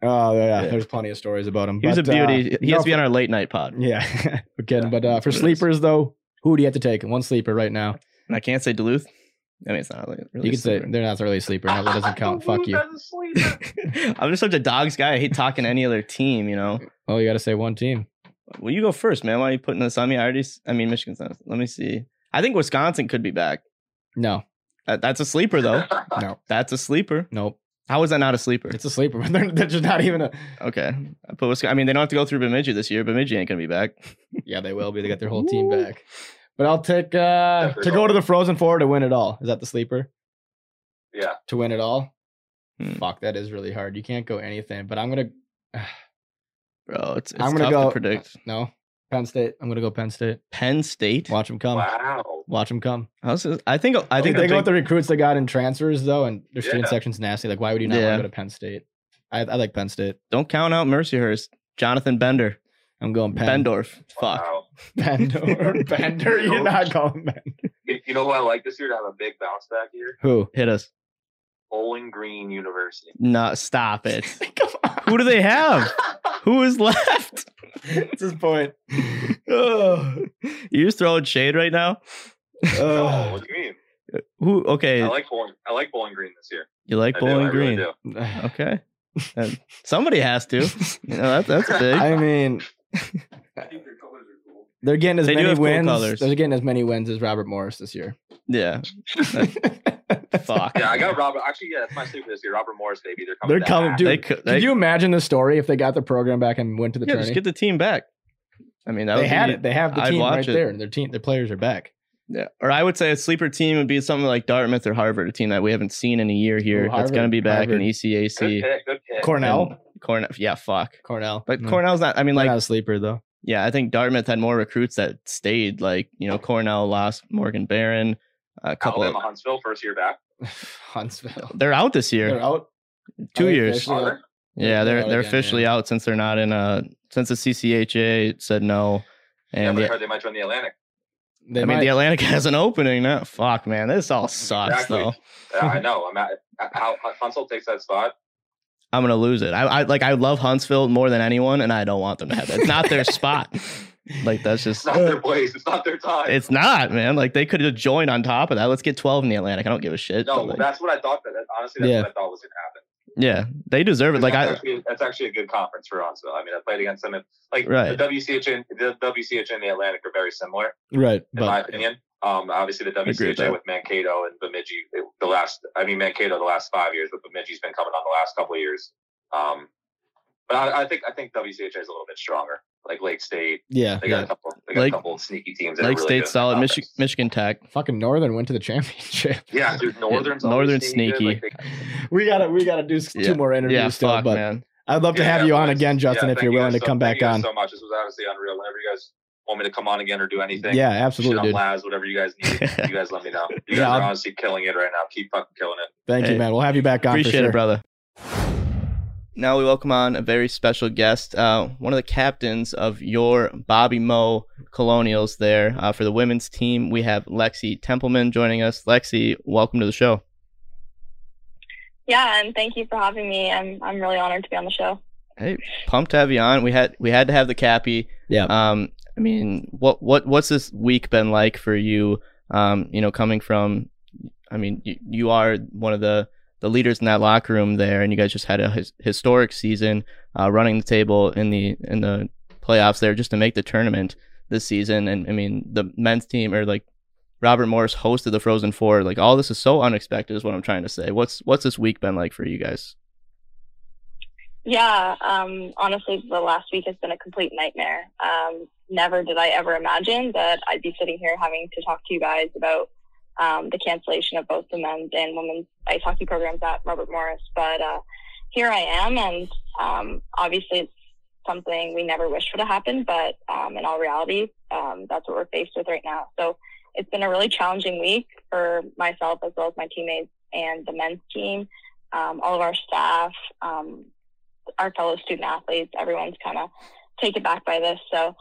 Speaker 3: Oh yeah,
Speaker 2: Yeah.
Speaker 3: there's plenty of stories about him.
Speaker 2: He was a
Speaker 3: but, uh,
Speaker 2: beauty. he
Speaker 3: no,
Speaker 2: has to be on our late night pod.
Speaker 3: Yeah, we're kidding. But uh, for sleepers though, who do you have to take? One sleeper right now.
Speaker 2: And I can't say Duluth. I mean, it's not really. really
Speaker 3: You can say they're not really a sleeper. No, that doesn't count. Fuck you.
Speaker 1: As a sleeper.
Speaker 2: I'm just such a dogs guy. I hate talking to any other team. You know.
Speaker 3: Oh, you got to say one team.
Speaker 2: Well, you go first, man. Why are you putting this on me? I already. I mean, Michigan's not. Let me see. I think Wisconsin could be back.
Speaker 3: No,
Speaker 2: That, that's a sleeper, though.
Speaker 3: no,
Speaker 2: That's a sleeper.
Speaker 3: nope.
Speaker 2: How is that not a sleeper?
Speaker 3: It's a sleeper, but they're, they're just not even a.
Speaker 2: Okay. I put Wisconsin. I mean, they don't have to go through Bemidji this year. Bemidji ain't gonna be back.
Speaker 3: Yeah, they will be. They got their whole team back. But I'll take uh to go to the Frozen Four to win it all. Is that the sleeper?
Speaker 1: yeah.
Speaker 3: To win it all?
Speaker 2: Hmm.
Speaker 3: Fuck, that is really hard. You can't go anything. But I'm gonna.
Speaker 2: Bro, it's, it's
Speaker 3: I'm gonna
Speaker 2: tough
Speaker 3: go.
Speaker 2: to predict.
Speaker 3: No, Penn State. I'm gonna go Penn State.
Speaker 2: Penn State.
Speaker 3: Watch them come.
Speaker 1: Wow.
Speaker 3: Watch them come.
Speaker 2: I, was just- I think. I
Speaker 3: I think
Speaker 2: think.
Speaker 3: they
Speaker 2: the
Speaker 3: go with the recruits they got in transfers though, and their student section's nasty. Like, why would you not
Speaker 2: Yeah.
Speaker 3: want to go to Penn State? I, I like Penn State.
Speaker 2: don't count out Mercyhurst. Jonathan Bender.
Speaker 3: I'm going Penn.
Speaker 2: Bendorf. Fuck.
Speaker 1: Wow.
Speaker 3: Bender. Bender. You're not call him Bender.
Speaker 1: You you know what I like this year to have a big bounce back year?
Speaker 3: Who?
Speaker 2: Hit us.
Speaker 1: Bowling Green University.
Speaker 2: No, stop it.
Speaker 3: Come on.
Speaker 2: Who do they have? Who is left?
Speaker 3: That's his point.
Speaker 2: oh. You just throwing shade right now?
Speaker 1: oh, what do you mean?
Speaker 2: Who? Okay,
Speaker 1: I like bowling. I like Bowling Green this year.
Speaker 2: you like
Speaker 1: I do,
Speaker 2: Bowling
Speaker 1: I really
Speaker 2: Green?
Speaker 1: do.
Speaker 2: Okay, somebody has to. You know that, that's big.
Speaker 3: I mean,
Speaker 1: I think their colors are cool.
Speaker 3: They're getting as
Speaker 2: They
Speaker 3: many
Speaker 2: have cool
Speaker 3: wins. They're getting as many wins as Robert Morris this year.
Speaker 2: yeah. Fuck.
Speaker 1: Yeah, I got Robert. Actually, yeah, that's my sleeper this year. Robert Morris, baby. They're coming.
Speaker 3: They're coming,
Speaker 1: back.
Speaker 3: dude.
Speaker 2: They could. They,
Speaker 3: Could you imagine the story if they got the program back and went to the
Speaker 2: yeah,
Speaker 3: tourney?
Speaker 2: just get the team back. I mean, that
Speaker 3: they
Speaker 2: would
Speaker 3: had
Speaker 2: be,
Speaker 3: it. They have the
Speaker 2: I'd
Speaker 3: team right
Speaker 2: it.
Speaker 3: there, and their team, their players are back.
Speaker 2: Yeah. Or I would say a sleeper team would be something like Dartmouth or Harvard, a team that we haven't seen in a year here.
Speaker 3: Ooh,
Speaker 2: that's going to be back
Speaker 3: Harvard.
Speaker 2: in E
Speaker 1: Good
Speaker 2: ECAC.
Speaker 1: pick. Good pick.
Speaker 3: Cornell,
Speaker 2: Cornell. Yeah, fuck.
Speaker 3: Cornell,
Speaker 2: But
Speaker 3: Mm.
Speaker 2: Cornell's not. I mean,
Speaker 3: They're
Speaker 2: like,
Speaker 3: not a sleeper though.
Speaker 2: Yeah, I think Dartmouth had more recruits that stayed. Like, you know, Cornell lost Morgan Barron. A couple.
Speaker 1: Alabama
Speaker 2: Of,
Speaker 1: Huntsville first year back.
Speaker 3: Huntsville.
Speaker 2: they're out this year.
Speaker 3: They're out.
Speaker 2: Two
Speaker 3: Are they
Speaker 2: years.
Speaker 3: officially
Speaker 1: Are?
Speaker 2: Yeah, they're
Speaker 3: out
Speaker 2: they're
Speaker 3: again,
Speaker 2: officially
Speaker 3: yeah.
Speaker 2: out since they're not in a since the CCHA said no.
Speaker 1: Yeah,
Speaker 2: And
Speaker 1: but I
Speaker 2: the,
Speaker 1: heard they might join the Atlantic.
Speaker 3: They
Speaker 2: I mean, the Atlantic has an opening now. Fuck, man, this all sucks
Speaker 1: Exactly.
Speaker 2: though.
Speaker 1: Yeah, I know. I'm at, how how Huntsville takes that spot.
Speaker 2: I'm gonna lose it. I, I like I love Huntsville more than anyone, and I don't want them to have it. It's not their spot. Like that's just
Speaker 1: It's not their place. It's not their time.
Speaker 2: it's not, man. Like they could have joined on top of that. Let's get 12 in the Atlantic. I don't give a shit.
Speaker 1: no,
Speaker 2: like,
Speaker 1: that's what I thought. That that- honestly, that's
Speaker 3: Yeah.
Speaker 1: what I thought was going to happen.
Speaker 2: yeah, they deserve it. Like
Speaker 1: that's
Speaker 2: I,
Speaker 1: actually, that's actually a good conference for Huntsville. I mean, I played against them. In, like
Speaker 2: Right.
Speaker 1: the WCHA, and, the WCHA and the Atlantic are very similar,
Speaker 3: right,
Speaker 1: in my
Speaker 3: but
Speaker 1: opinion. Um, obviously the
Speaker 2: agree with
Speaker 1: WCHA with Mankato and Bemidji, the last, I mean Mankato the last five years, but Bemidji's been coming on the last couple of years. Um, but I, I think I think WCHA is a little bit stronger. Like Lake State,
Speaker 3: yeah,
Speaker 1: they got
Speaker 3: yeah.
Speaker 1: a couple, they got
Speaker 2: Lake-
Speaker 1: a couple of sneaky teams.
Speaker 2: Lake
Speaker 1: really
Speaker 2: State solid. Michi- Michigan Tech.
Speaker 3: Fucking Northern went to the championship.
Speaker 1: Yeah, dude, Northern's
Speaker 2: Yeah,
Speaker 1: always
Speaker 2: Northern's
Speaker 1: sneaky. Like, they-
Speaker 3: we gotta we gotta do s-
Speaker 2: Yeah.
Speaker 3: two more interviews
Speaker 2: Yeah,
Speaker 3: still,
Speaker 2: fuck,
Speaker 3: but
Speaker 2: man.
Speaker 3: I'd love to
Speaker 1: Yeah,
Speaker 3: have you on again, Justin,
Speaker 1: Yeah,
Speaker 3: if you're
Speaker 1: you
Speaker 3: willing to
Speaker 1: so-
Speaker 3: come
Speaker 1: thank
Speaker 3: back
Speaker 1: you
Speaker 3: on.
Speaker 1: So much. This was honestly unreal. Whenever you guys want me to come on again or do anything,
Speaker 3: Yeah, absolutely,
Speaker 1: on
Speaker 3: dude.
Speaker 1: Laz, whatever you guys need, you guys let me know. You guys
Speaker 3: Yeah,
Speaker 1: are
Speaker 3: I'll-
Speaker 1: honestly killing it right now. Keep fucking killing it.
Speaker 3: Thank
Speaker 2: Hey,
Speaker 3: you, man. We'll have you back on. for
Speaker 2: Appreciate
Speaker 3: sure.
Speaker 2: it, brother. Now we welcome on a very special guest, uh, one of the captains of your Bobby Moe Colonials there uh, for the women's team. We have Lexi Templeman joining us. Lexi, welcome to the show.
Speaker 4: Yeah, and thank you for having me. I'm I'm really honored to be on the show.
Speaker 2: Hey, pumped to have you on. We had we had to have the Cappy.
Speaker 3: Yeah.
Speaker 2: Um, I mean, what what what's this week been like for you? Um, you know, coming from, I mean, you, you are one of the the leaders in that locker room there, and you guys just had a his, historic season, uh, running the table in the in the playoffs there just to make the tournament this season. And I mean, the men's team or like Robert Morris hosted the Frozen Four. Like all this is so unexpected, is what I'm trying to say. What's what's this week been like for you guys?
Speaker 4: Yeah, um, honestly, the last week has been a complete nightmare. Um, never did I ever imagine that I'd be sitting here having to talk to you guys about um, the cancellation of both the men's and women's ice hockey programs at Robert Morris. But uh, here I am, and um, obviously it's something we never wish for to happen, but um, in all reality, um, that's what we're faced with right now. So it's been a really challenging week for myself as well as my teammates and the men's team, um, all of our staff, um, our fellow student athletes. Everyone's kind of taken back by this. So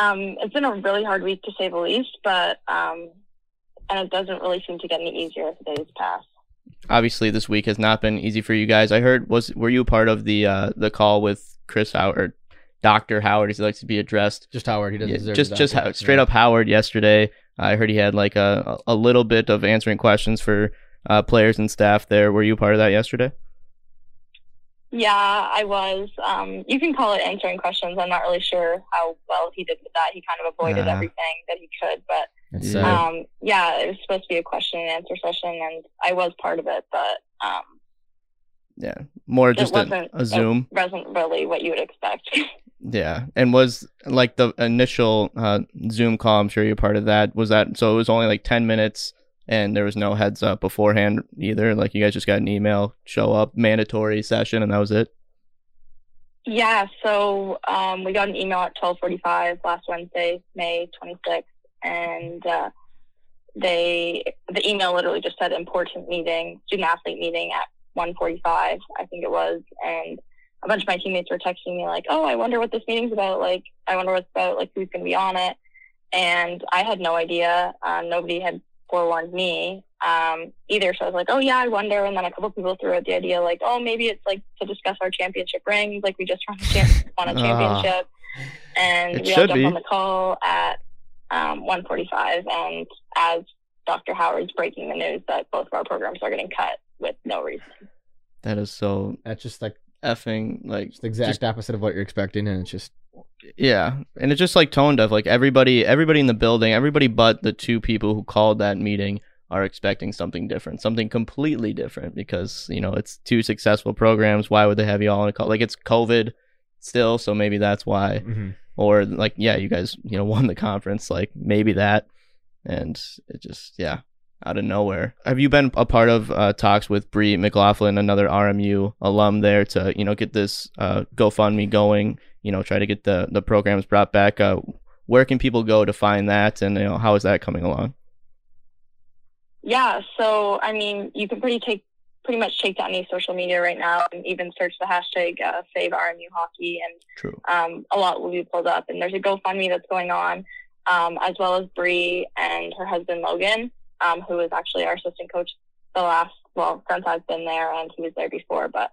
Speaker 4: um, it's been a really hard week to say the least, but um, and it doesn't really seem to get any easier as the days pass.
Speaker 2: Obviously, this week has not been easy for you guys. I heard was were you part of the uh, the call with Chris Howard, Doctor Howard, as he likes to be addressed?
Speaker 3: Just Howard. He doesn't
Speaker 2: Yeah,
Speaker 3: deserve
Speaker 2: just just
Speaker 3: doctor.
Speaker 2: straight
Speaker 3: Yeah.
Speaker 2: up Howard yesterday. I heard he had like a a little bit of answering questions for uh, players and staff there. Were you part of that yesterday?
Speaker 4: Yeah, I was. Um, you can call it answering questions. I'm not really sure how well he did with that. He kind of avoided
Speaker 2: Uh.
Speaker 4: everything that he could, but
Speaker 3: It's
Speaker 2: Yeah.
Speaker 4: um, yeah, it was supposed to be a question and answer session, and I was part of it, but um,
Speaker 2: Yeah, more just a,
Speaker 4: wasn't-
Speaker 2: a Zoom.
Speaker 4: it wasn't really what you would expect.
Speaker 2: Yeah, and was like the initial uh, Zoom call. I'm sure you're part of that. Was that so? It was only like ten minutes, and there was no heads up beforehand either. Like you guys just got an email, show up, mandatory session, and that was it.
Speaker 4: Yeah, so um, we got an email at 12:45 last Wednesday, May 26th, and uh, they the email literally just said important meeting, student athlete meeting at 1:45, I think it was, and a bunch of my teammates were texting me like, "Oh, I wonder what this meeting's about. Like, I wonder what's about. Like, who's going to be on it?" And I had no idea. Uh, nobody had forewarned me um, either. So I was like, "Oh yeah, I wonder." And then a couple people threw out the idea like, "Oh, maybe it's like to discuss our championship rings. Like we just won a, champ- won a
Speaker 2: Ah.
Speaker 4: championship." and we all
Speaker 2: should
Speaker 4: jumped
Speaker 2: be.
Speaker 4: on the call at um, 1:45. And as Dr. Howard's breaking the news that both of our programs are getting cut with no reason.
Speaker 2: That is so
Speaker 3: That's just like
Speaker 2: effing like
Speaker 3: just the exact
Speaker 2: Just-
Speaker 3: opposite of what you're expecting, and it's just
Speaker 2: Yeah, and it's just like tone deaf. Like everybody, everybody in the building, everybody but the two people who called that meeting are expecting something different, something completely different. Because you know it's two successful programs. Why would they have you all on a call? Like it's COVID still, so maybe that's why.
Speaker 3: mhm.
Speaker 2: Or like, yeah, you guys, you know, won the conference. Like maybe that, and it just yeah, out of nowhere. Have you been a part of uh, talks with Bree McLaughlin, another RMU alum, there to you know get this uh, GoFundMe going? You know, try to get the the programs brought back. Uh, where can people go to find that, and you know, how is that coming along?
Speaker 4: Yeah, so I mean, you can pretty take pretty much take down any social media right now and even search the hashtag uh, Save RMU Hockey, and
Speaker 2: True.
Speaker 4: um, a lot will be pulled up. And there's a GoFundMe that's going on, um, as well as Bree and her husband Logan, um, who is actually our assistant coach the last well since I've been there, and he was there before. But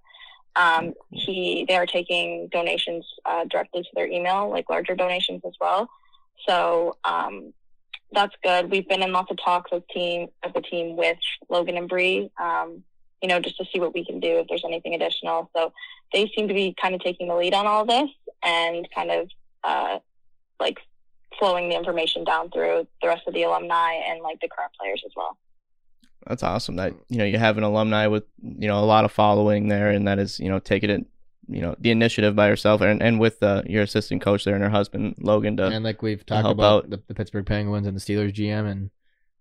Speaker 4: um, he they are taking donations uh, directly to their email, like larger donations as well. So um, that's good. We've been in lots of talks with team as a team with Logan and Bree. Um, you know, just to see what we can do if there's anything additional. So they seem to be kind of taking the lead on all this and kind of uh, like flowing the information down through the rest of the alumni and like the current players as well.
Speaker 2: That's awesome. That you know you have an alumni with you know a lot of following there, and that is you know taking it you know the initiative by herself, and and with uh, your assistant coach there and her husband Logan to
Speaker 3: and like we've talked
Speaker 2: help
Speaker 3: about
Speaker 2: out.
Speaker 3: the, the Pittsburgh Penguins and the Steelers GM, and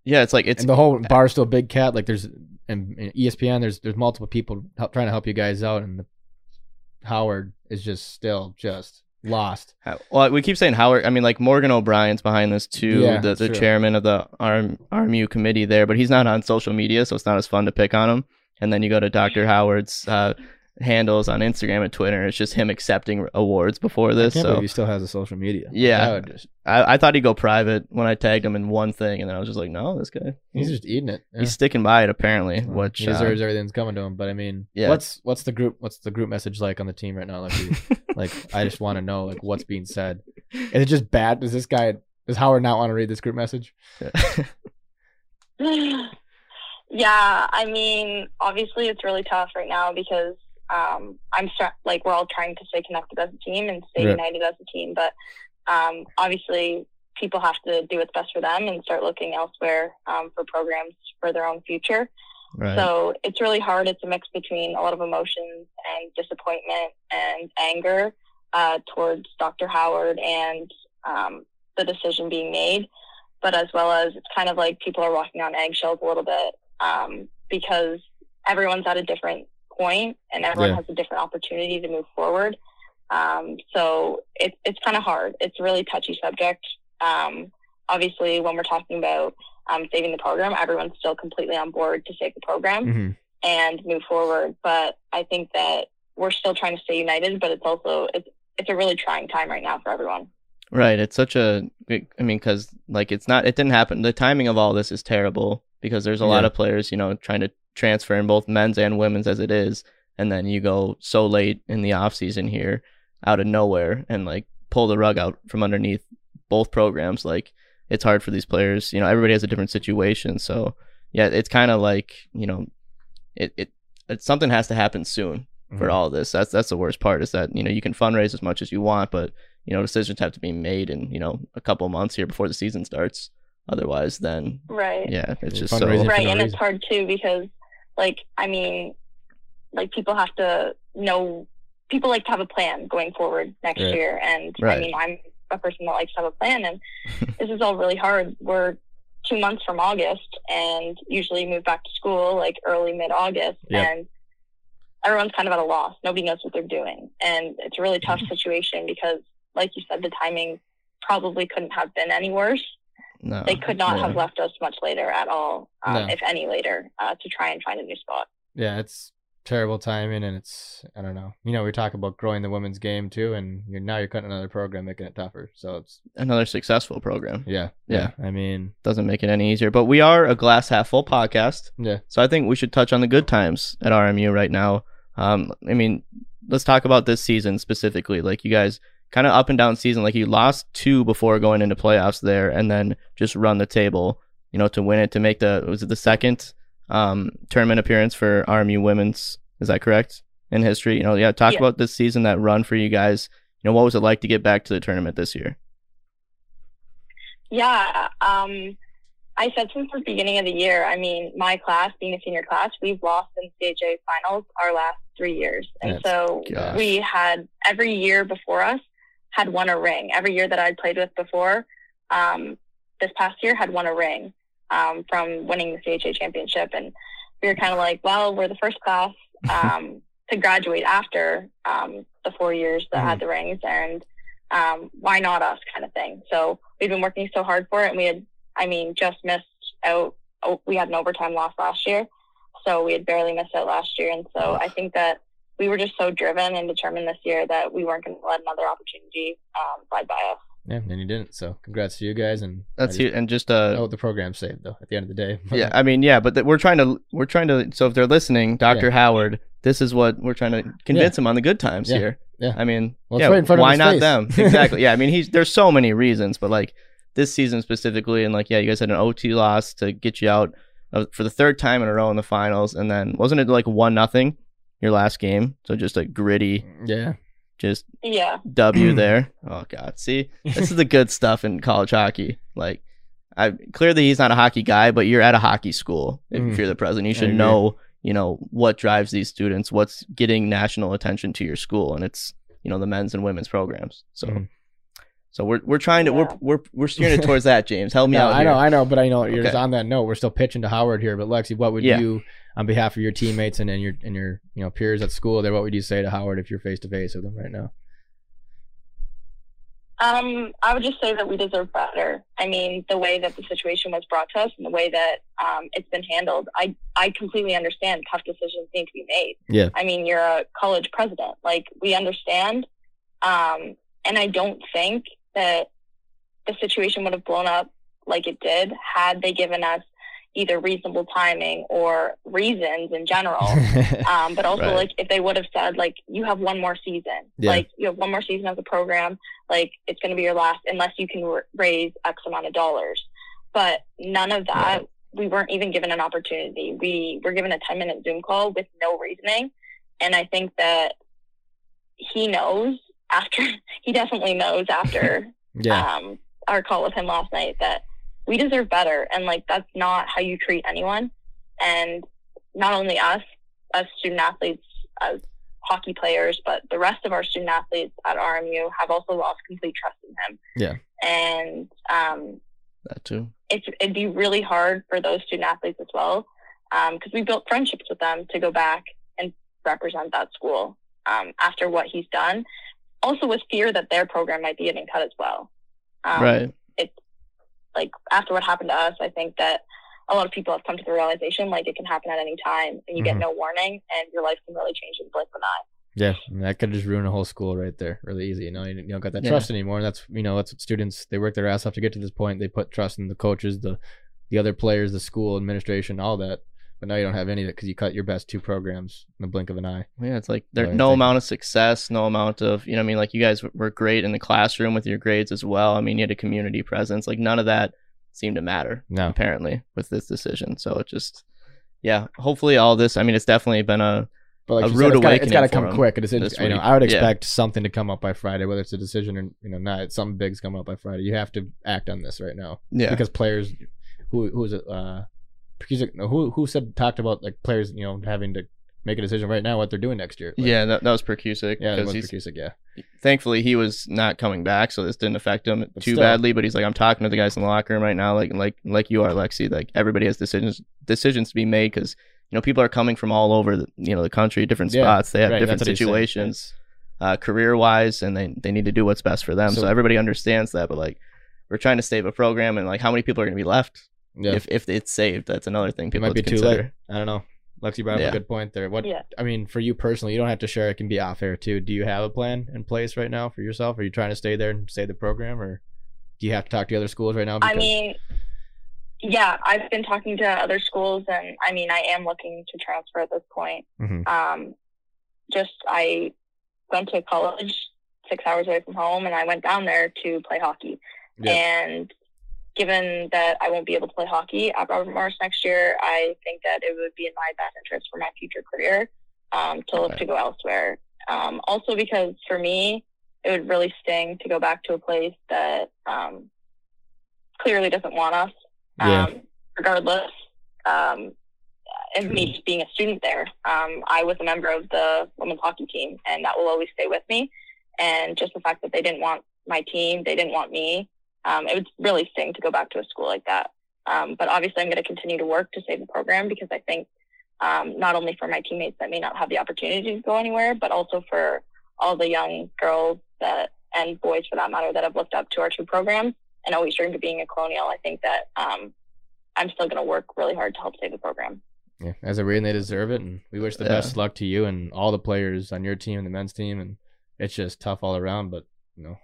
Speaker 2: yeah, it's like it's
Speaker 3: and the whole Barstool Big Cat. Like there's and, and ESPN. There's there's multiple people help, trying to help you guys out, and the, Howard is just still just lost.
Speaker 2: Well, we keep saying Howard. I mean, like Morgan O'Brien's behind this too,
Speaker 3: Yeah,
Speaker 2: the the chairman of the RM, RMU committee there, but he's not on social media, so it's not as fun to pick on him. And then you go to Dr. Howard's uh, handles on Instagram and Twitter. It's just him accepting awards before this.
Speaker 3: can't
Speaker 2: So
Speaker 3: he still has a social media.
Speaker 2: Yeah.
Speaker 3: Just,
Speaker 2: I, I thought he'd go private when I tagged him in one thing, and then I was just like, no, this guy,
Speaker 3: he's just eating it.
Speaker 2: he's sticking by it apparently.
Speaker 3: Well,
Speaker 2: Which
Speaker 3: he
Speaker 2: uh,
Speaker 3: deserves everything that's coming to him. But I mean,
Speaker 2: Yeah.
Speaker 3: what's what's the group what's the group message like on the team right now? Like, like I just want to know like what's being said. Is it just bad? Does this guy does Howard not want to read this group message?
Speaker 4: yeah, I mean, obviously it's really tough right now because um, I'm start, like we're all trying to stay connected as a team and stay
Speaker 3: Right.
Speaker 4: united as a team, but um, obviously people have to do what's best for them and start looking elsewhere um, for programs for their own future.
Speaker 2: Right.
Speaker 4: So it's really hard. It's a mix between a lot of emotions and disappointment and anger uh, towards Dr. Howard and um, the decision being made, but as well as it's kind of like people are walking on eggshells a little bit um, because everyone's at a different point, and everyone
Speaker 3: Yeah.
Speaker 4: has a different opportunity to move forward. Um, so it's it's kind of hard. It's a really touchy subject. Um, obviously, when we're talking about um, saving the program, everyone's still completely on board to save the program
Speaker 3: hmm
Speaker 4: and move forward. But I think that we're still trying to stay united. But it's also it's it's a really trying time right now for everyone.
Speaker 2: Right. It's such a, I mean, because like it's not, it didn't happen. The timing of all this is terrible because there's a lot of players, you know, trying to transfer in both men's and women's as it is. And then you go so late in the off season here out of nowhere and like pull the rug out from underneath both programs. Like it's hard for these players. You know, everybody has a different situation. So yeah, it's kind of like, you know, it, it, it, something has to happen soon for
Speaker 3: Mhm.
Speaker 2: all this. That's that's the worst part is that you know you can fundraise as much as you want, but you know decisions have to be made in you know a couple months here before the season starts. Otherwise, then
Speaker 4: Right.
Speaker 2: yeah, it's just so
Speaker 4: right
Speaker 3: no
Speaker 4: and it's hard too because like i mean like people have to know people like to have a plan going forward next
Speaker 3: Right.
Speaker 4: year and
Speaker 2: Right.
Speaker 4: i mean i'm a person that likes to have a plan and this is all really hard we're two months from august and usually move back to school like early mid august
Speaker 3: Yep.
Speaker 4: and everyone's kind of at a loss nobody knows what they're doing and it's a really tough
Speaker 3: Mm-hmm.
Speaker 4: situation because like you said the timing probably couldn't have been any worse
Speaker 2: no,
Speaker 4: they could not have left us much later at all, um,
Speaker 3: No.
Speaker 4: if any later, uh, to try and find a new spot.
Speaker 3: Yeah, it's terrible timing, and it's I don't know. You know, we talk about growing the women's game too, and you're now you're cutting another program, making it tougher. So it's
Speaker 2: another successful program.
Speaker 3: yeah,
Speaker 2: Yeah.
Speaker 3: I mean,
Speaker 2: Doesn't make it any easier, but we are a glass half full podcast,
Speaker 3: yeah,
Speaker 2: so I think we should touch on the good times at RMU right now. Um, I mean, let's talk about this season specifically. Like you guys kind of up and down season. Like you lost two before going into playoffs there, and then just run the table, you know, to win it to make the was it the second um tournament appearance for RMU women's? Is that correct in history? You know, yeah. Talk
Speaker 4: Yeah.
Speaker 2: about this season, that run for you guys. You know, what was it like to get back to the tournament this year?
Speaker 4: Yeah, um, I said since the beginning of the year. I mean, my class, being a senior class, we've lost in CHA finals our last three years, and
Speaker 3: That's-
Speaker 4: so
Speaker 2: gosh.
Speaker 4: we had every year before us had won a ring. Every year that I'd played with before, um, this past year had won a ring um, from winning the CHA championship, and we were kind of like, well, we're the first class um, to graduate after um, the four years that had the rings, and um, why not us, kind of thing. So we've been working so hard for it, and we had, I mean, just missed out. Oh, we had an overtime loss last year, so we had barely missed out last year, and so I think that we were just so driven and determined this year that we weren't going to let another opportunity um, slide by us.
Speaker 3: Yeah, and you didn't. So congrats to you guys, and
Speaker 2: That's And just uh,
Speaker 3: Oh, the program saved though. At the end of the day,
Speaker 2: yeah, I mean, yeah, but th- we're trying to we're trying to. So if they're listening, Doctor Howard, this is what we're trying to convince him on the good times
Speaker 3: Yeah,
Speaker 2: here.
Speaker 3: yeah.
Speaker 2: I mean,
Speaker 3: Well,
Speaker 2: yeah,
Speaker 3: right in front
Speaker 2: why not
Speaker 3: face.
Speaker 2: them? Exactly. yeah, I mean, he's there's so many reasons, but like this season specifically, and like yeah, you guys had an OT loss to get you out of, for the third time in a row in the finals, and then wasn't it like one nothing your last game? So just a gritty,
Speaker 3: yeah,
Speaker 2: just
Speaker 4: Yeah,
Speaker 2: W there. Oh God, see, this is the good stuff in college hockey. Like, I clearly he's not a hockey guy, but you're at a hockey school. If
Speaker 3: Mm.
Speaker 2: you're the president, you should
Speaker 3: agree.
Speaker 2: know, you know, what drives these students, what's getting national attention to your school, and it's you know the men's and women's programs. So,
Speaker 3: Mhm.
Speaker 2: so we're we're trying to
Speaker 4: Yeah.
Speaker 2: we're we're we're steering it towards that. James, help me
Speaker 3: No,
Speaker 2: out.
Speaker 3: I
Speaker 2: here.
Speaker 3: know, I know, but I know you're just on that note. We're still pitching to Howard here, but Lexi, what would
Speaker 2: Yeah.
Speaker 3: you, on behalf of your teammates and, and your and your you know peers at school, there, what would you say to Howard if you're face to face with him right now?
Speaker 4: Um, I would just say that we deserve better. I mean, the way that the situation was brought to us and the way that um, it's been handled, I I completely understand tough decisions need to be made.
Speaker 3: Yeah.
Speaker 4: I mean, you're a college president. Like we understand, um, and I don't think that the situation would have blown up like it did had they given us either reasonable timing or reasons in general. um, but also
Speaker 2: Right.
Speaker 4: like if they would have said like you have one more season
Speaker 3: Yeah.
Speaker 4: like you have one more season as a program like it's going to be your last unless you can r- raise x amount of dollars but none of that
Speaker 2: Right.
Speaker 4: we weren't even given an opportunity we were given a 10 minute zoom call with no reasoning and i think that he knows after he definitely knows after
Speaker 3: yeah,
Speaker 4: um, our call with him last night that we deserve better and like that's not how you treat anyone and not only us as student athletes as hockey players but the rest of our student athletes at rmu have also lost complete trust in him
Speaker 3: Yeah.
Speaker 4: and um,
Speaker 2: that too.
Speaker 4: it's, it'd be really hard for those student athletes as well because we built friendships with them to go back and represent that school um, after what he's done. Also, with fear that their program might be getting cut as well. Um,
Speaker 2: right.
Speaker 4: It's like after what happened to us, I think that a lot of people have come to the realization like it can happen at any time and you
Speaker 3: Mhm.
Speaker 4: get no warning and your life can really change in the blink of an eye.
Speaker 3: Yeah, and that could just ruin a whole school right there, really easy. You know, you, you don't got that
Speaker 2: Yeah.
Speaker 3: trust anymore. And that's you know, that's what students they work their ass off to get to this point. They put trust in the coaches, the the other players, the school administration, all that. But now you don't have any of it because you cut your best two programs in the blink of an eye.
Speaker 2: Yeah, it's like there
Speaker 3: Right,
Speaker 2: no amount of success, no amount of you know. what I mean, like you guys were great in the classroom with your grades as well. I mean, you had a community presence. Like none of that seemed to matter
Speaker 3: No,
Speaker 2: apparently with this decision. So it just, yeah. Hopefully, all this. I mean, it's definitely been a
Speaker 3: but like
Speaker 2: a rude
Speaker 3: said, it's gotta-
Speaker 2: awakening
Speaker 3: it's got to come quick. A decision. You know. I would
Speaker 2: Yeah.
Speaker 3: expect something to come up by Friday, whether it's a decision or you know not. Something big's coming up by Friday. You have to act on this right now
Speaker 2: yeah.
Speaker 3: because players, who who is it? Uh, Prkusic- who who said talked about like players, you know, having to make a decision right now what they're doing next year. Like,
Speaker 2: yeah, that, that was Prkusic.
Speaker 3: yeah,
Speaker 2: because
Speaker 3: was Prkusic, yeah.
Speaker 2: thankfully he was not coming back, so this didn't affect him
Speaker 3: But
Speaker 2: too
Speaker 3: still.
Speaker 2: badly. But he's like, I'm talking to the guys in the locker room right now, like like like you are, Lexi. Like everybody has decisions decisions to be made because you know people are coming from all over the you know the country, different
Speaker 3: Yeah,
Speaker 2: spots. They have
Speaker 3: right,
Speaker 2: different
Speaker 3: that's what he's saying.
Speaker 2: situations, uh, career wise, and they they need to do what's best for them. So,
Speaker 3: So-
Speaker 2: everybody understands that. But like we're trying to save a program, and like how many people are going to be left
Speaker 3: Yeah,
Speaker 2: if if it's saved? That's another thing
Speaker 3: it might be
Speaker 2: to
Speaker 3: too
Speaker 2: consider.
Speaker 3: late. I don't know. Lexi brought up
Speaker 2: Yeah.
Speaker 3: a good point there. What
Speaker 4: Yeah.
Speaker 3: I mean, for you personally, you don't have to share. It can be off air too. Do you have a plan in place right now for yourself? Are you trying to stay there and stay the program, or do you have to talk to other schools right now?
Speaker 4: I mean, yeah, I've been talking to other schools, and I mean, I am looking to transfer at this point.
Speaker 3: Mhm.
Speaker 4: Um, just I went to college six hours away from home, and I went down there to play hockey.
Speaker 3: Yeah.
Speaker 4: And given that I won't be able to play hockey at Robert Morris next year, I think that it would be in my best interest for my future career um, to look
Speaker 2: Okay.
Speaker 4: to go elsewhere. Um, also, because for me, it would really sting to go back to a place that um, clearly doesn't want us,
Speaker 3: Yeah.
Speaker 4: um, regardless. Um, and me just being a student there, um, I was a member of the women's hockey team, and that will always stay with me. And just the fact that they didn't want my team, they didn't want me, um, it would really sting to go back to a school like that. Um, but obviously, I'm going to continue to work to save the program because I think um, not only for my teammates that may not have the opportunity to go anywhere, but also for all the young girls that and boys for that matter that have looked up to our two programs and always dreamed of being a colonial. I think that um, I'm still going to work really hard to help save the program.
Speaker 3: Yeah, as a Reed, they deserve it, and we wish the
Speaker 2: Yeah.
Speaker 3: best luck to you and all the players on your team and the men's team. And it's just tough all around, but you know,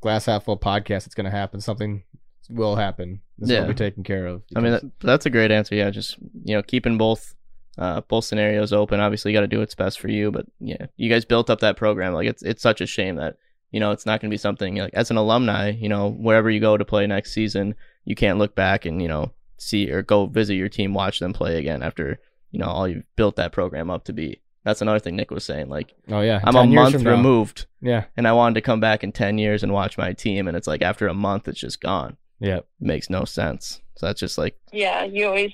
Speaker 3: glass half full podcast. It's gonna happen. Something will happen. This will
Speaker 2: Yeah.
Speaker 3: be taken care of.
Speaker 2: I mean, that, that's a great answer. Yeah, just you know, keeping both uh, both scenarios open. Obviously, you got to do what's best for you. But yeah, you guys built up that program. Like it's it's such a shame that you know it's not going to be something like as an alumni. You know, wherever you go to play next season, you can't look back and you know see or go visit your team, watch them play again after you know all you've built that program up to be. That's another thing Nick was saying. Like
Speaker 3: oh yeah,
Speaker 2: I'm a month
Speaker 3: from now.
Speaker 2: removed,
Speaker 3: Yeah,
Speaker 2: and I wanted to come back in ten years and watch my team, and it's like after a month, it's just gone.
Speaker 3: yeah,
Speaker 2: It makes no sense. So that's just like
Speaker 4: Yeah, you always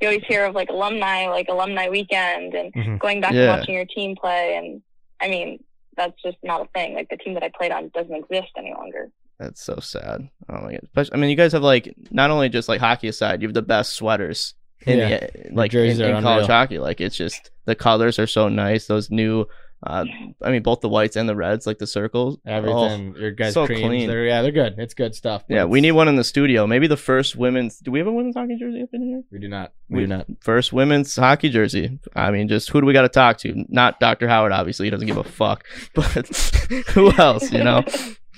Speaker 4: you always hear of like alumni, like alumni weekend, and
Speaker 3: Mhm.
Speaker 4: going back
Speaker 2: Yeah.
Speaker 4: and watching your team play. And I mean, that's just not a thing. Like the team that I played on doesn't exist any longer.
Speaker 2: That's so sad. Oh my god! Especially, I mean, you guys have like not only just like hockey aside, you have the best sweaters in
Speaker 3: Yeah.
Speaker 2: the like
Speaker 3: jerseys
Speaker 2: in,
Speaker 3: are
Speaker 2: in college hockey. Like it's just the colors are so nice. Those new, uh, I mean, both the whites and the reds, like the circles. Oh,
Speaker 3: everything. your guys'
Speaker 2: so
Speaker 3: creams,
Speaker 2: clean.
Speaker 3: They're, yeah, they're good. It's good stuff.
Speaker 2: yeah, we need one in the studio. Maybe the first women's. Do we have a women's hockey jersey up in here?
Speaker 3: We do not. We,
Speaker 2: We-
Speaker 3: do not.
Speaker 2: First women's hockey jersey. I mean, just who do we got to talk to? Not Dr. Howard, obviously. He doesn't give a fuck. But who else? You know.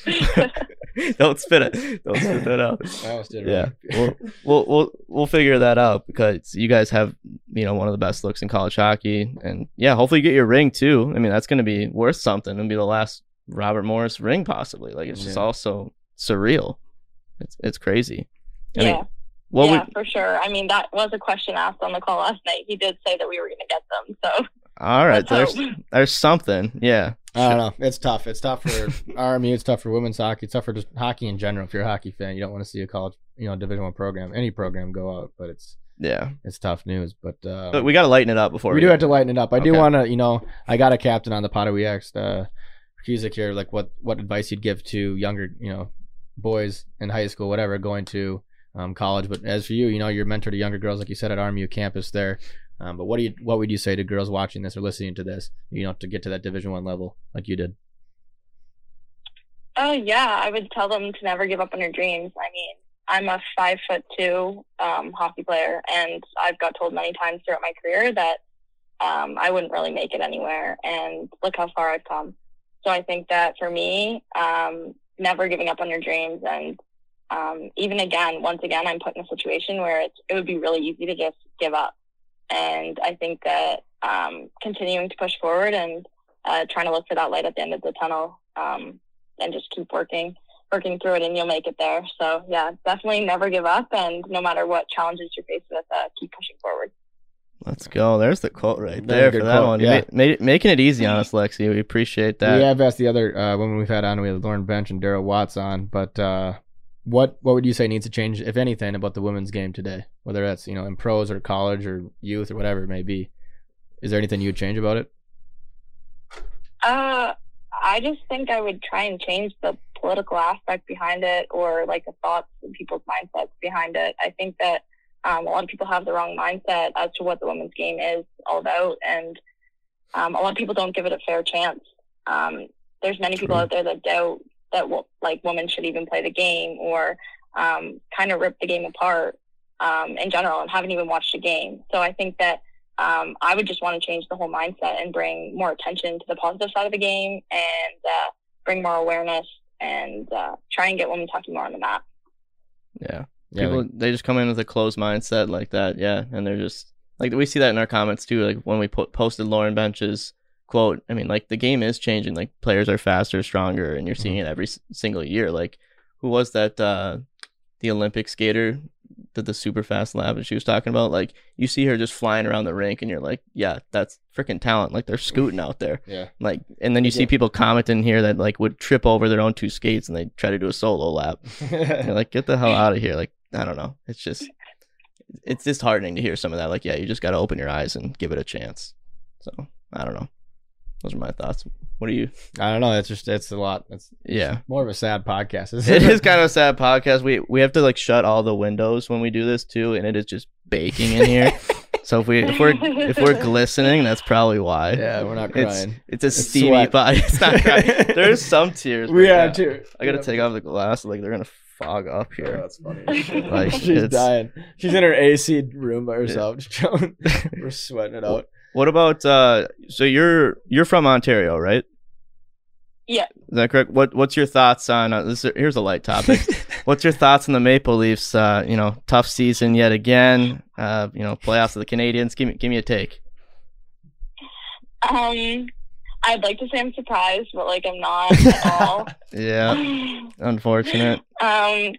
Speaker 2: Don't spit it. Don't spit that out.
Speaker 3: I almost did it
Speaker 2: Yeah, we'll, we'll we'll we'll figure that out because you guys have you know one of the best looks in college hockey, and yeah, hopefully you get your ring too. I mean, that's going to be worth something and be the last Robert Morris ring possibly. Like it's just
Speaker 3: Yeah.
Speaker 2: all so surreal. It's it's crazy. I
Speaker 4: yeah,
Speaker 2: mean, what
Speaker 4: yeah,
Speaker 2: would
Speaker 4: for sure. I mean, that was a question asked on the call last night. He did say that we were going to get them. So
Speaker 2: all right?
Speaker 4: let's
Speaker 2: There's
Speaker 4: hope.
Speaker 2: there's something. Yeah,
Speaker 3: I don't know. It's tough. It's tough for RMU. It's tough for women's hockey. It's tough for just hockey in general. If you're a hockey fan, you don't want to see a college, you know, Division One program, any program go out. But it's
Speaker 2: yeah.
Speaker 3: it's tough news. But, uh,
Speaker 2: But we got to lighten it up before
Speaker 3: we do have to lighten it up. I do want to, you know, I got a captain on the pod. We asked uh, Cusick here, like what what advice you'd give to younger, you know, boys in high school, whatever, going to um, college. But as for you, you know, you're mentor to younger girls, like you said at RMU campus there. Um, but what do you what would you say to girls watching this or listening to this? You know, to get to that Division One level like you did.
Speaker 4: Oh yeah, I would tell them to never give up on your dreams. I mean, I'm a five foot two um, hockey player, and I've got told many times throughout my career that um, I wouldn't really make it anywhere. And look how far I've come. So I think that for me, um, never giving up on your dreams, and um, even again, once again, I'm put in a situation where it would be really easy to just give up. And I think that um, continuing to push forward and uh, trying to look for that light at the end of the tunnel um, and just keep working working through it and you'll make it there so yeah definitely never give up and no matter what challenges you're faced with uh, keep pushing forward
Speaker 2: Let's go. There's the quote right there for that
Speaker 3: quote,
Speaker 2: one.
Speaker 3: yeah.
Speaker 2: Ma- ma- making it easy on us, Lexi. We appreciate that.
Speaker 3: we have asked the other uh, women we've had on. We had Lauren Bench and Daryl Watts on. But uh, what what would you say needs to change, if anything, about the women's game today? Whether that's you know in pros or college or youth or whatever it may be. Is there anything you'd change about it?
Speaker 4: uh, i just think i would try and change the political aspect behind it or like the thoughts and people's mindsets behind it i think that um, a lot of people have the wrong mindset as to what the women's game is all about and um, a lot of people don't give it a fair chance um, there's many people out there that doubt that like women should even play the game or um, kind of rip the game apart um, in general and haven't even watched a game so i think that um, I would just want to change the whole mindset and bring more attention to the positive side of the game and uh, bring more awareness and uh, try and get women talking more on the map.
Speaker 2: yeah.
Speaker 3: Yeah,
Speaker 2: People
Speaker 3: like-
Speaker 2: they just come in with a closed mindset like that, yeah, and they're just like we see that in our comments too. Like when we put, posted Lauren Bench's quote, I mean, like the game is changing. Like players are faster, stronger, and you're seeing
Speaker 3: Mm-hmm.
Speaker 2: it every s- single year. Like who was that? uh The Olympic skater did the super fast lap, and she was talking about like you see her just flying around the rink, and you're like, yeah, that's freaking talent. Like they're scooting out there.
Speaker 3: yeah.
Speaker 2: Like, and then you see people commenting here that like would trip over their own two skates and they try to do a solo lap. You're like, get the hell out of here. Like, I don't know. It's just, it's disheartening to hear some of that. Like, yeah, you just got to open your eyes and give it a chance. So, I don't know. Those are my thoughts. What are you?
Speaker 3: I don't know. It's just it's a lot. It's
Speaker 2: Yeah.
Speaker 3: more of a sad podcast. isn't
Speaker 2: It is kind of a sad podcast. We we have to like shut all the windows when we do this too, and it is just baking in here. so if we if we're if we're glistening, that's probably why.
Speaker 3: Yeah, we're not
Speaker 2: It's
Speaker 3: crying.
Speaker 2: it's a
Speaker 3: It's
Speaker 2: steamy
Speaker 3: sweat.
Speaker 2: body. It's not crying. There's some tears.
Speaker 3: we
Speaker 2: but
Speaker 3: are
Speaker 2: yeah.
Speaker 3: too.
Speaker 2: I gotta take off the glass. Like they're gonna fog up here.
Speaker 3: Oh, that's funny.
Speaker 2: Like,
Speaker 3: she's
Speaker 2: it's-
Speaker 3: dying. She's in her AC room by herself, just chilling. We're sweating it out.
Speaker 2: What about uh? So you're you're from Ontario, right?
Speaker 4: Yeah.
Speaker 2: Is that correct? What What's your thoughts on uh, this? Here's a light topic. What's your thoughts on the Maple Leafs? Uh, you know, tough season yet again. Uh, you know, playoffs of the Canadiens. Give me give me a take.
Speaker 4: Um, I'd like to say I'm surprised, but like I'm not at all.
Speaker 2: Yeah, unfortunate.
Speaker 4: um,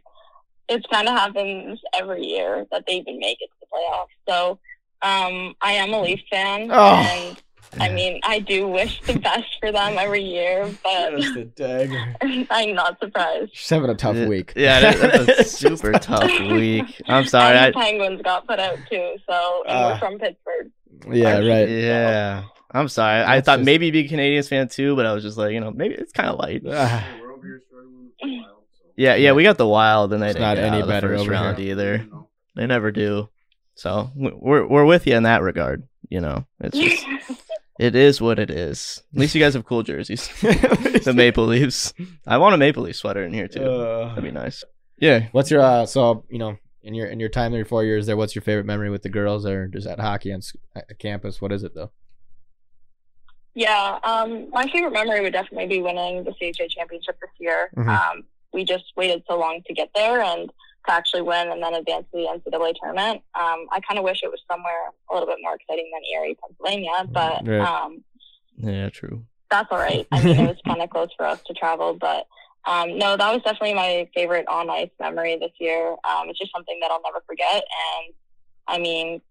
Speaker 4: it's kind of happens every year that they even make it to the playoffs. So, um, I am a Leaf fan,
Speaker 3: Oh.
Speaker 4: and I mean, I do wish the best for them every year, but
Speaker 3: Just a dagger.
Speaker 4: I'm not surprised.
Speaker 3: She's having a tough
Speaker 2: Yeah,
Speaker 3: week.
Speaker 2: Yeah, that- that's a super tough week. I'm sorry.
Speaker 4: and the Penguins got put out too, so and
Speaker 3: Ah.
Speaker 4: we're from Pittsburgh.
Speaker 3: Yeah, right.
Speaker 2: yeah, I'm sorry. I thought
Speaker 3: just-
Speaker 2: maybe you'd be a Canadiens fan too, but I was just like, you know, maybe it's kind of light.
Speaker 3: Ah,
Speaker 5: We're over here struggling with the wild, so.
Speaker 2: Yeah, yeah, we got the Wild, and they
Speaker 3: It's
Speaker 2: didn't
Speaker 3: not
Speaker 2: get
Speaker 3: any
Speaker 2: out of the
Speaker 3: better
Speaker 2: first round
Speaker 3: here.
Speaker 2: either. They never do. So we're we're with you in that regard. You know, it's just it is what it is. At least you guys have cool jerseys. the Maple Leafs. I want a Maple Leaf sweater in here too.
Speaker 3: Uh,
Speaker 2: That'd be nice. Yeah.
Speaker 3: what's your uh? So you know, in your in your time there, four years there, what's your favorite memory with the girls or just at hockey on at campus? What is it though?
Speaker 4: Yeah, um, my favorite memory would definitely be winning the CHA championship this year.
Speaker 3: Mhm.
Speaker 4: Um, we just waited so long to get there and to actually win and then advance to the NCAA tournament. Um, I kind of wish it was somewhere a little bit more exciting than Erie, Pennsylvania, but
Speaker 3: Right.
Speaker 4: um,
Speaker 2: Yeah. True.
Speaker 4: that's all right. I mean, it was kind of close for us to travel, but um, no, that was definitely my favorite on ice memory this year. Um, it's just something that I'll never forget. And I mean,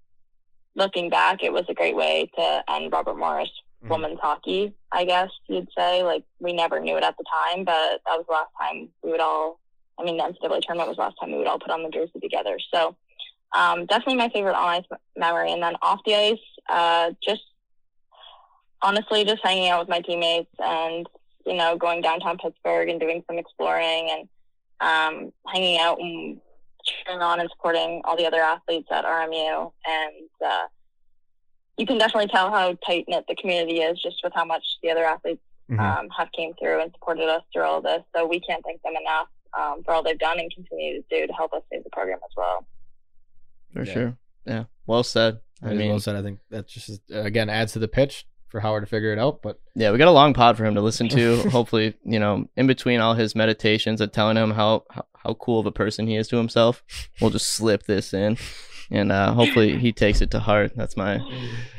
Speaker 4: looking back, it was a great way to end Robert Morris
Speaker 3: Mhm.
Speaker 4: women's hockey, I guess you'd say. Like, we never knew it at the time, but that was the last time we would all, I mean, the NCAA tournament was the last time we would all put on the jersey together. So, um, definitely my favorite on ice memory. And then off the ice, uh, just honestly, just hanging out with my teammates and, you know, going downtown Pittsburgh and doing some exploring and um, hanging out and cheering on and supporting all the other athletes at RMU. And uh, you can definitely tell how tight knit the community is just with how much the other athletes
Speaker 3: Mhm.
Speaker 4: um, have came through and supported us through all this. So we can't thank them enough um, for all they've done and continue to do to help us save the program as well.
Speaker 2: For
Speaker 3: Yeah.
Speaker 2: sure. Yeah. Well said. I mean,
Speaker 3: well said. I think that just is, again adds to the pitch for Howard to figure it out. But
Speaker 2: Yeah, we got a long pod for him to listen to. Hopefully, you know, in between all his meditations and telling him how, how how cool of a person he is to himself, we'll just slip this in, and uh, hopefully he takes it to heart. That's my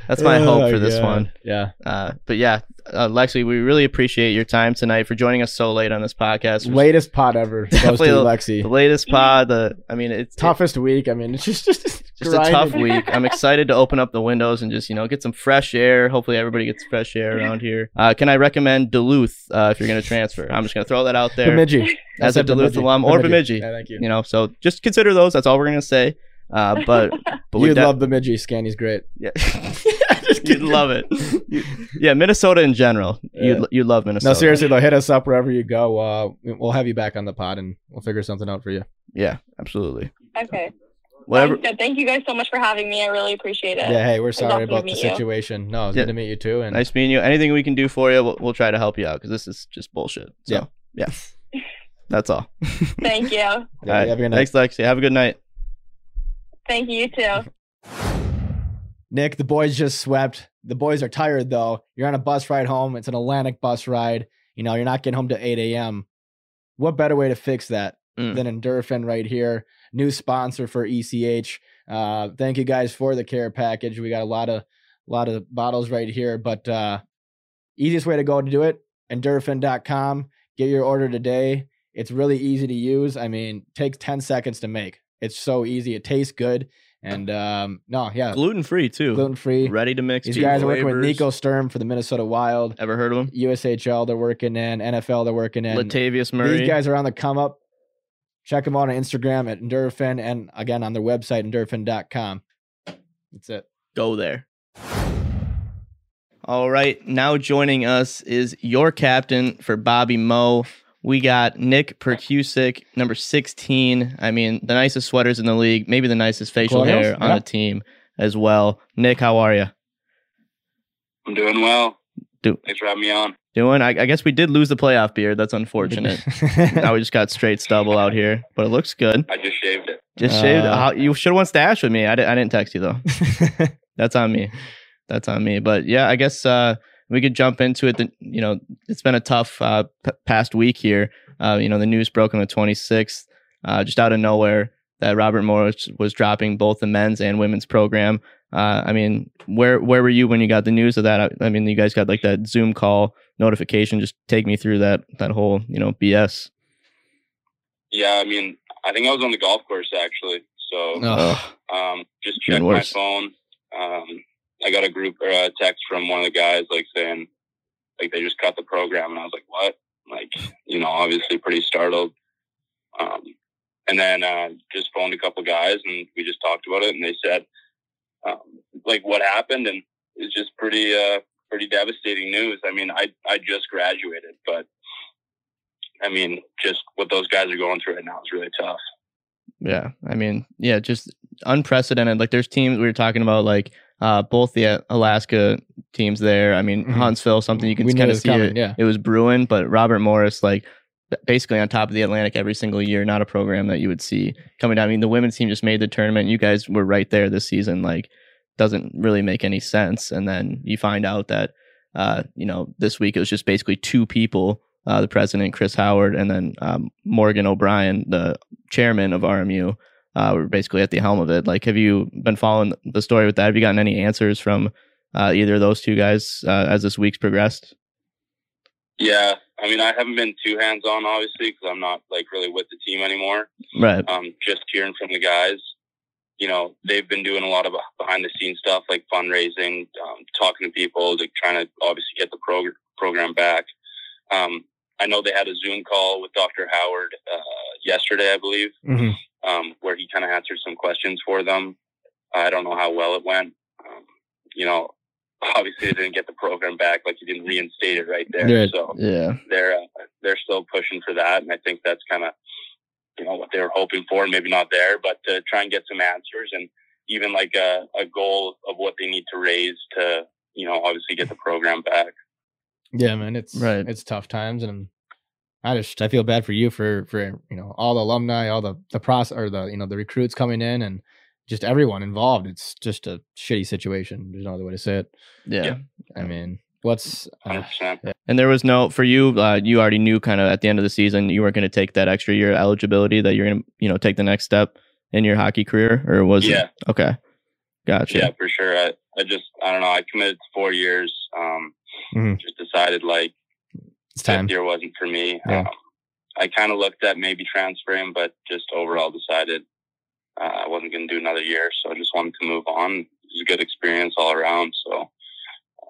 Speaker 2: that's my hope for this one.
Speaker 3: Yeah,
Speaker 2: Uh, but yeah, uh, Lexi, we really appreciate your time tonight for joining us so late on this podcast. It
Speaker 3: latest pod ever. Goes to
Speaker 2: Definitely the-
Speaker 3: Lexi.
Speaker 2: the latest pod. The I mean, it's
Speaker 3: Toughest week. I mean, it's just just,
Speaker 2: just a tough week. I'm excited to open up the windows and just you know get some fresh air. Hopefully everybody gets fresh air around here. Uh, can I recommend Duluth uh, if you're going to transfer? I'm just going to throw that out there.
Speaker 3: Bemidji.
Speaker 2: As a
Speaker 3: said
Speaker 2: Duluth alum or Bemidji.
Speaker 3: Yeah, thank you.
Speaker 2: You know, so just consider those. That's all we're going to say. Uh, but but we
Speaker 3: You'd
Speaker 2: de-
Speaker 3: love Bemidji. Scanny's great.
Speaker 2: yeah.
Speaker 3: Just
Speaker 2: You'd love it. You- yeah, Minnesota in general.
Speaker 3: Yeah.
Speaker 2: You'd you love Minnesota.
Speaker 3: No, seriously though, hit us up wherever you go. Uh, we'll have you back on the pod and we'll figure something out for you.
Speaker 2: Yeah, absolutely.
Speaker 4: Okay.
Speaker 2: Whatever.
Speaker 4: Thank you guys so much for having me. I really appreciate it.
Speaker 3: Yeah, hey, we're sorry about the
Speaker 4: meet you.
Speaker 3: situation. No, it's
Speaker 2: Yeah.
Speaker 3: good to meet you too. And
Speaker 2: Nice meeting you. Anything we can do for you, we'll, we'll try to help you out because this is just bullshit. So, yeah. That's all.
Speaker 4: Thank you.
Speaker 3: yeah,
Speaker 2: All right.
Speaker 3: have a good night.
Speaker 2: Thanks, Lexi. Have a good night.
Speaker 4: Thank you, you too.
Speaker 3: Nick, the boys just swept. The boys are tired though. You're on a bus ride home. It's an Atlantic bus ride. You know, you're not getting home to 8 a.m. What better way to fix that
Speaker 2: Mm.
Speaker 3: than Endorphin right here? New sponsor for ECH. Uh, thank you guys for the care package. We got a lot of lot of bottles right here, but uh, easiest way to go to do it, endorphin.com. Get your order today. It's really easy to use. I mean, takes 10 seconds to make. It's so easy. It tastes good. And um, no, yeah,
Speaker 2: Gluten free too.
Speaker 3: gluten free.
Speaker 2: Ready to mix.
Speaker 3: These guys are working with. Nico Sturm for the Minnesota Wild.
Speaker 2: Ever heard of him?
Speaker 3: USHL they're working in. NFL they're working in.
Speaker 2: Latavius Murray.
Speaker 3: These guys are on the come up. Check them out on Instagram at Endorphin and again on their website, endorphin.com. That's it.
Speaker 2: go there. All right, now joining us is your captain for Bobby Moe. We got Nick Prkusic, number 16. I mean, the nicest sweaters in the league, maybe the nicest facial
Speaker 3: Colonials?
Speaker 2: hair on
Speaker 3: Yeah.
Speaker 2: the team as well. Nick, how are you?
Speaker 1: I'm doing well.
Speaker 2: Do-
Speaker 1: Thanks for having me on.
Speaker 2: Doing? I, I guess we did lose the playoff beard. That's unfortunate. now we just got straight stubble out here, but it looks good.
Speaker 1: I just shaved it.
Speaker 2: Just shaved.
Speaker 3: Uh,
Speaker 2: how, you should have went stash with me. I, di- I didn't text you though. That's on me. That's on me. But yeah, I guess uh, we could jump into it. The, you know, it's been a tough uh, p- past week here. Uh, you know, the news broke on the 26th, uh, just out of nowhere, that Robert Morris was dropping both the men's and women's program. Uh, I mean, where where were you when you got the news of that? I, I mean, you guys got like that Zoom call notification. Just take me through that that whole you know BS.
Speaker 1: Yeah, I mean, I think I was on the golf course actually. So um, just checked my phone. Um, I got a group or a text from one of the guys like saying like they just cut the program, and I was like, what? Like, you know, obviously pretty startled. Um, and then uh, just phoned a couple guys, and we just talked about it, and they said um, like what happened, and it's just pretty uh, pretty devastating news. I mean, I I just graduated, but I mean, just what those guys are going through right now is really tough.
Speaker 2: Yeah, I mean, yeah, just unprecedented. Like, there's teams we were talking about, like uh, both the uh, Alaska teams there. I mean,
Speaker 3: Mhm.
Speaker 2: Huntsville, something you can kind of see
Speaker 3: coming,
Speaker 2: it.
Speaker 3: yeah.
Speaker 2: It was brewing, but Robert Morris, like, basically on top of the Atlantic every single year. Not a program that you would see coming down. I mean, the women's team just made the tournament. You guys were right there this season. Like, doesn't really make any sense. And then you find out that, uh, you know, this week it was just basically two people. Uh, the president, Chris Howard, and then um, Morgan O'Brien, the chairman of RMU, uh, were basically at the helm of it. Like, have you been following the story with that? Have you gotten any answers from uh, either of those two guys uh, as this week's progressed?
Speaker 1: Yeah, I mean, I haven't been too hands on, obviously, because I'm not like really with the team anymore.
Speaker 2: Right.
Speaker 1: Um, just hearing from the guys, you know, they've been doing a lot of behind the scenes stuff like fundraising, um, talking to people, like trying to obviously get the prog- program back. Um, I know they had a Zoom call with Dr. Howard uh, yesterday, I believe,
Speaker 3: Mhm.
Speaker 1: Um, where he kind of answered some questions for them. I don't know how well it went. Um, you know, obviously they didn't get the program back, like he didn't reinstate it right there.
Speaker 3: Right.
Speaker 1: So
Speaker 2: Yeah.
Speaker 1: they're uh, they're still pushing for that, and I think that's kind of you know what they were hoping for, maybe not there, but to try and get some answers. And even like a, a goal of what they need to raise to, you know, obviously get the program back.
Speaker 3: Yeah, man, it's
Speaker 2: Right.
Speaker 3: It's tough times, and I just I feel bad for you for for you know all the alumni, all the the process or the you know the recruits coming in, and just everyone involved. It's just a shitty situation. There's no other way to say it.
Speaker 2: Yeah.
Speaker 1: Yeah.
Speaker 3: I mean, what's uh,
Speaker 2: And there was no for you. Uh, you already knew kind of at the end of the season you weren't going to take that extra year eligibility that you're going to you know take the next step in your hockey career, or was
Speaker 1: Yeah.
Speaker 2: it okay? Gotcha.
Speaker 1: Yeah, for sure. I, I just, I don't know. I committed to four years. Um,
Speaker 3: Mhm.
Speaker 1: just decided like
Speaker 3: it's time?
Speaker 1: fifth year wasn't for me.
Speaker 3: Yeah.
Speaker 1: Um, I kind of looked at maybe transferring, but just overall decided uh, I wasn't going to do another year. So I just wanted to move on. It was a good experience all around. So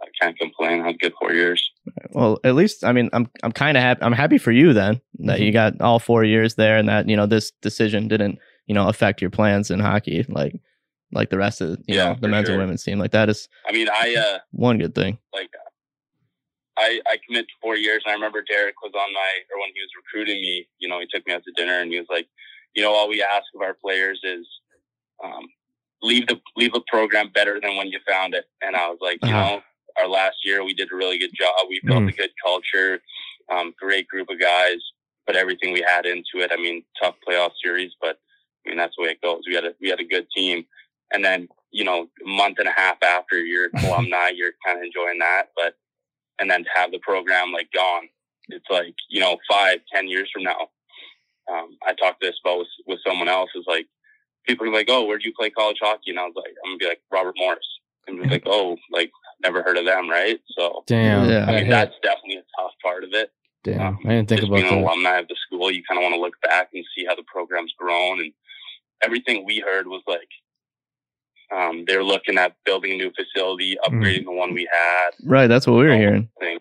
Speaker 1: I can't complain. I had a good four years.
Speaker 2: Well, at least I mean I'm I'm kind of happy. I'm happy for you then that
Speaker 3: Mm-hmm.
Speaker 2: you got all four years there, and that you know this decision didn't you know affect your plans in hockey like like the rest of you
Speaker 1: Yeah,
Speaker 2: know the men's and women's team. Like that is
Speaker 1: I mean, I, uh,
Speaker 2: one good thing.
Speaker 1: like I I committed to four years, and I remember Derek was on my or when he was recruiting me. You know, he took me out to dinner, and he was like, you know, all we ask of our players is um, leave the leave the program better than when you found it. And I was like, you
Speaker 2: Uh-huh.
Speaker 1: know, our last year we did a really good job. We built a good culture, um, great group of guys, put everything we had into it. I mean, tough playoff series, but I mean that's the way it goes. We had a we had a good team, and then you know, a month and a half after you're an alumni, you're kind of enjoying that, but and then to have the program like gone, it's like you know, five, ten years from now. Um, I talked this about with, with someone else. Is like people are like, "Oh, where do you play college hockey?" And I was like, "I'm gonna be like Robert Morris." And be like, "Oh, like never heard of them, right?" So
Speaker 3: Damn,
Speaker 2: Yeah.
Speaker 1: I mean,
Speaker 3: hit.
Speaker 1: that's definitely a tough part of it.
Speaker 3: Damn,
Speaker 1: um,
Speaker 3: I didn't think
Speaker 1: Just
Speaker 3: about
Speaker 1: being an
Speaker 3: that.
Speaker 1: alumni of the school, you kind of want to look back and see how the program's grown. And everything we heard was like um, they're looking at building a new facility,
Speaker 3: Mm-hmm.
Speaker 1: upgrading the one we had.
Speaker 2: Right. That's what we were hearing.
Speaker 1: Things.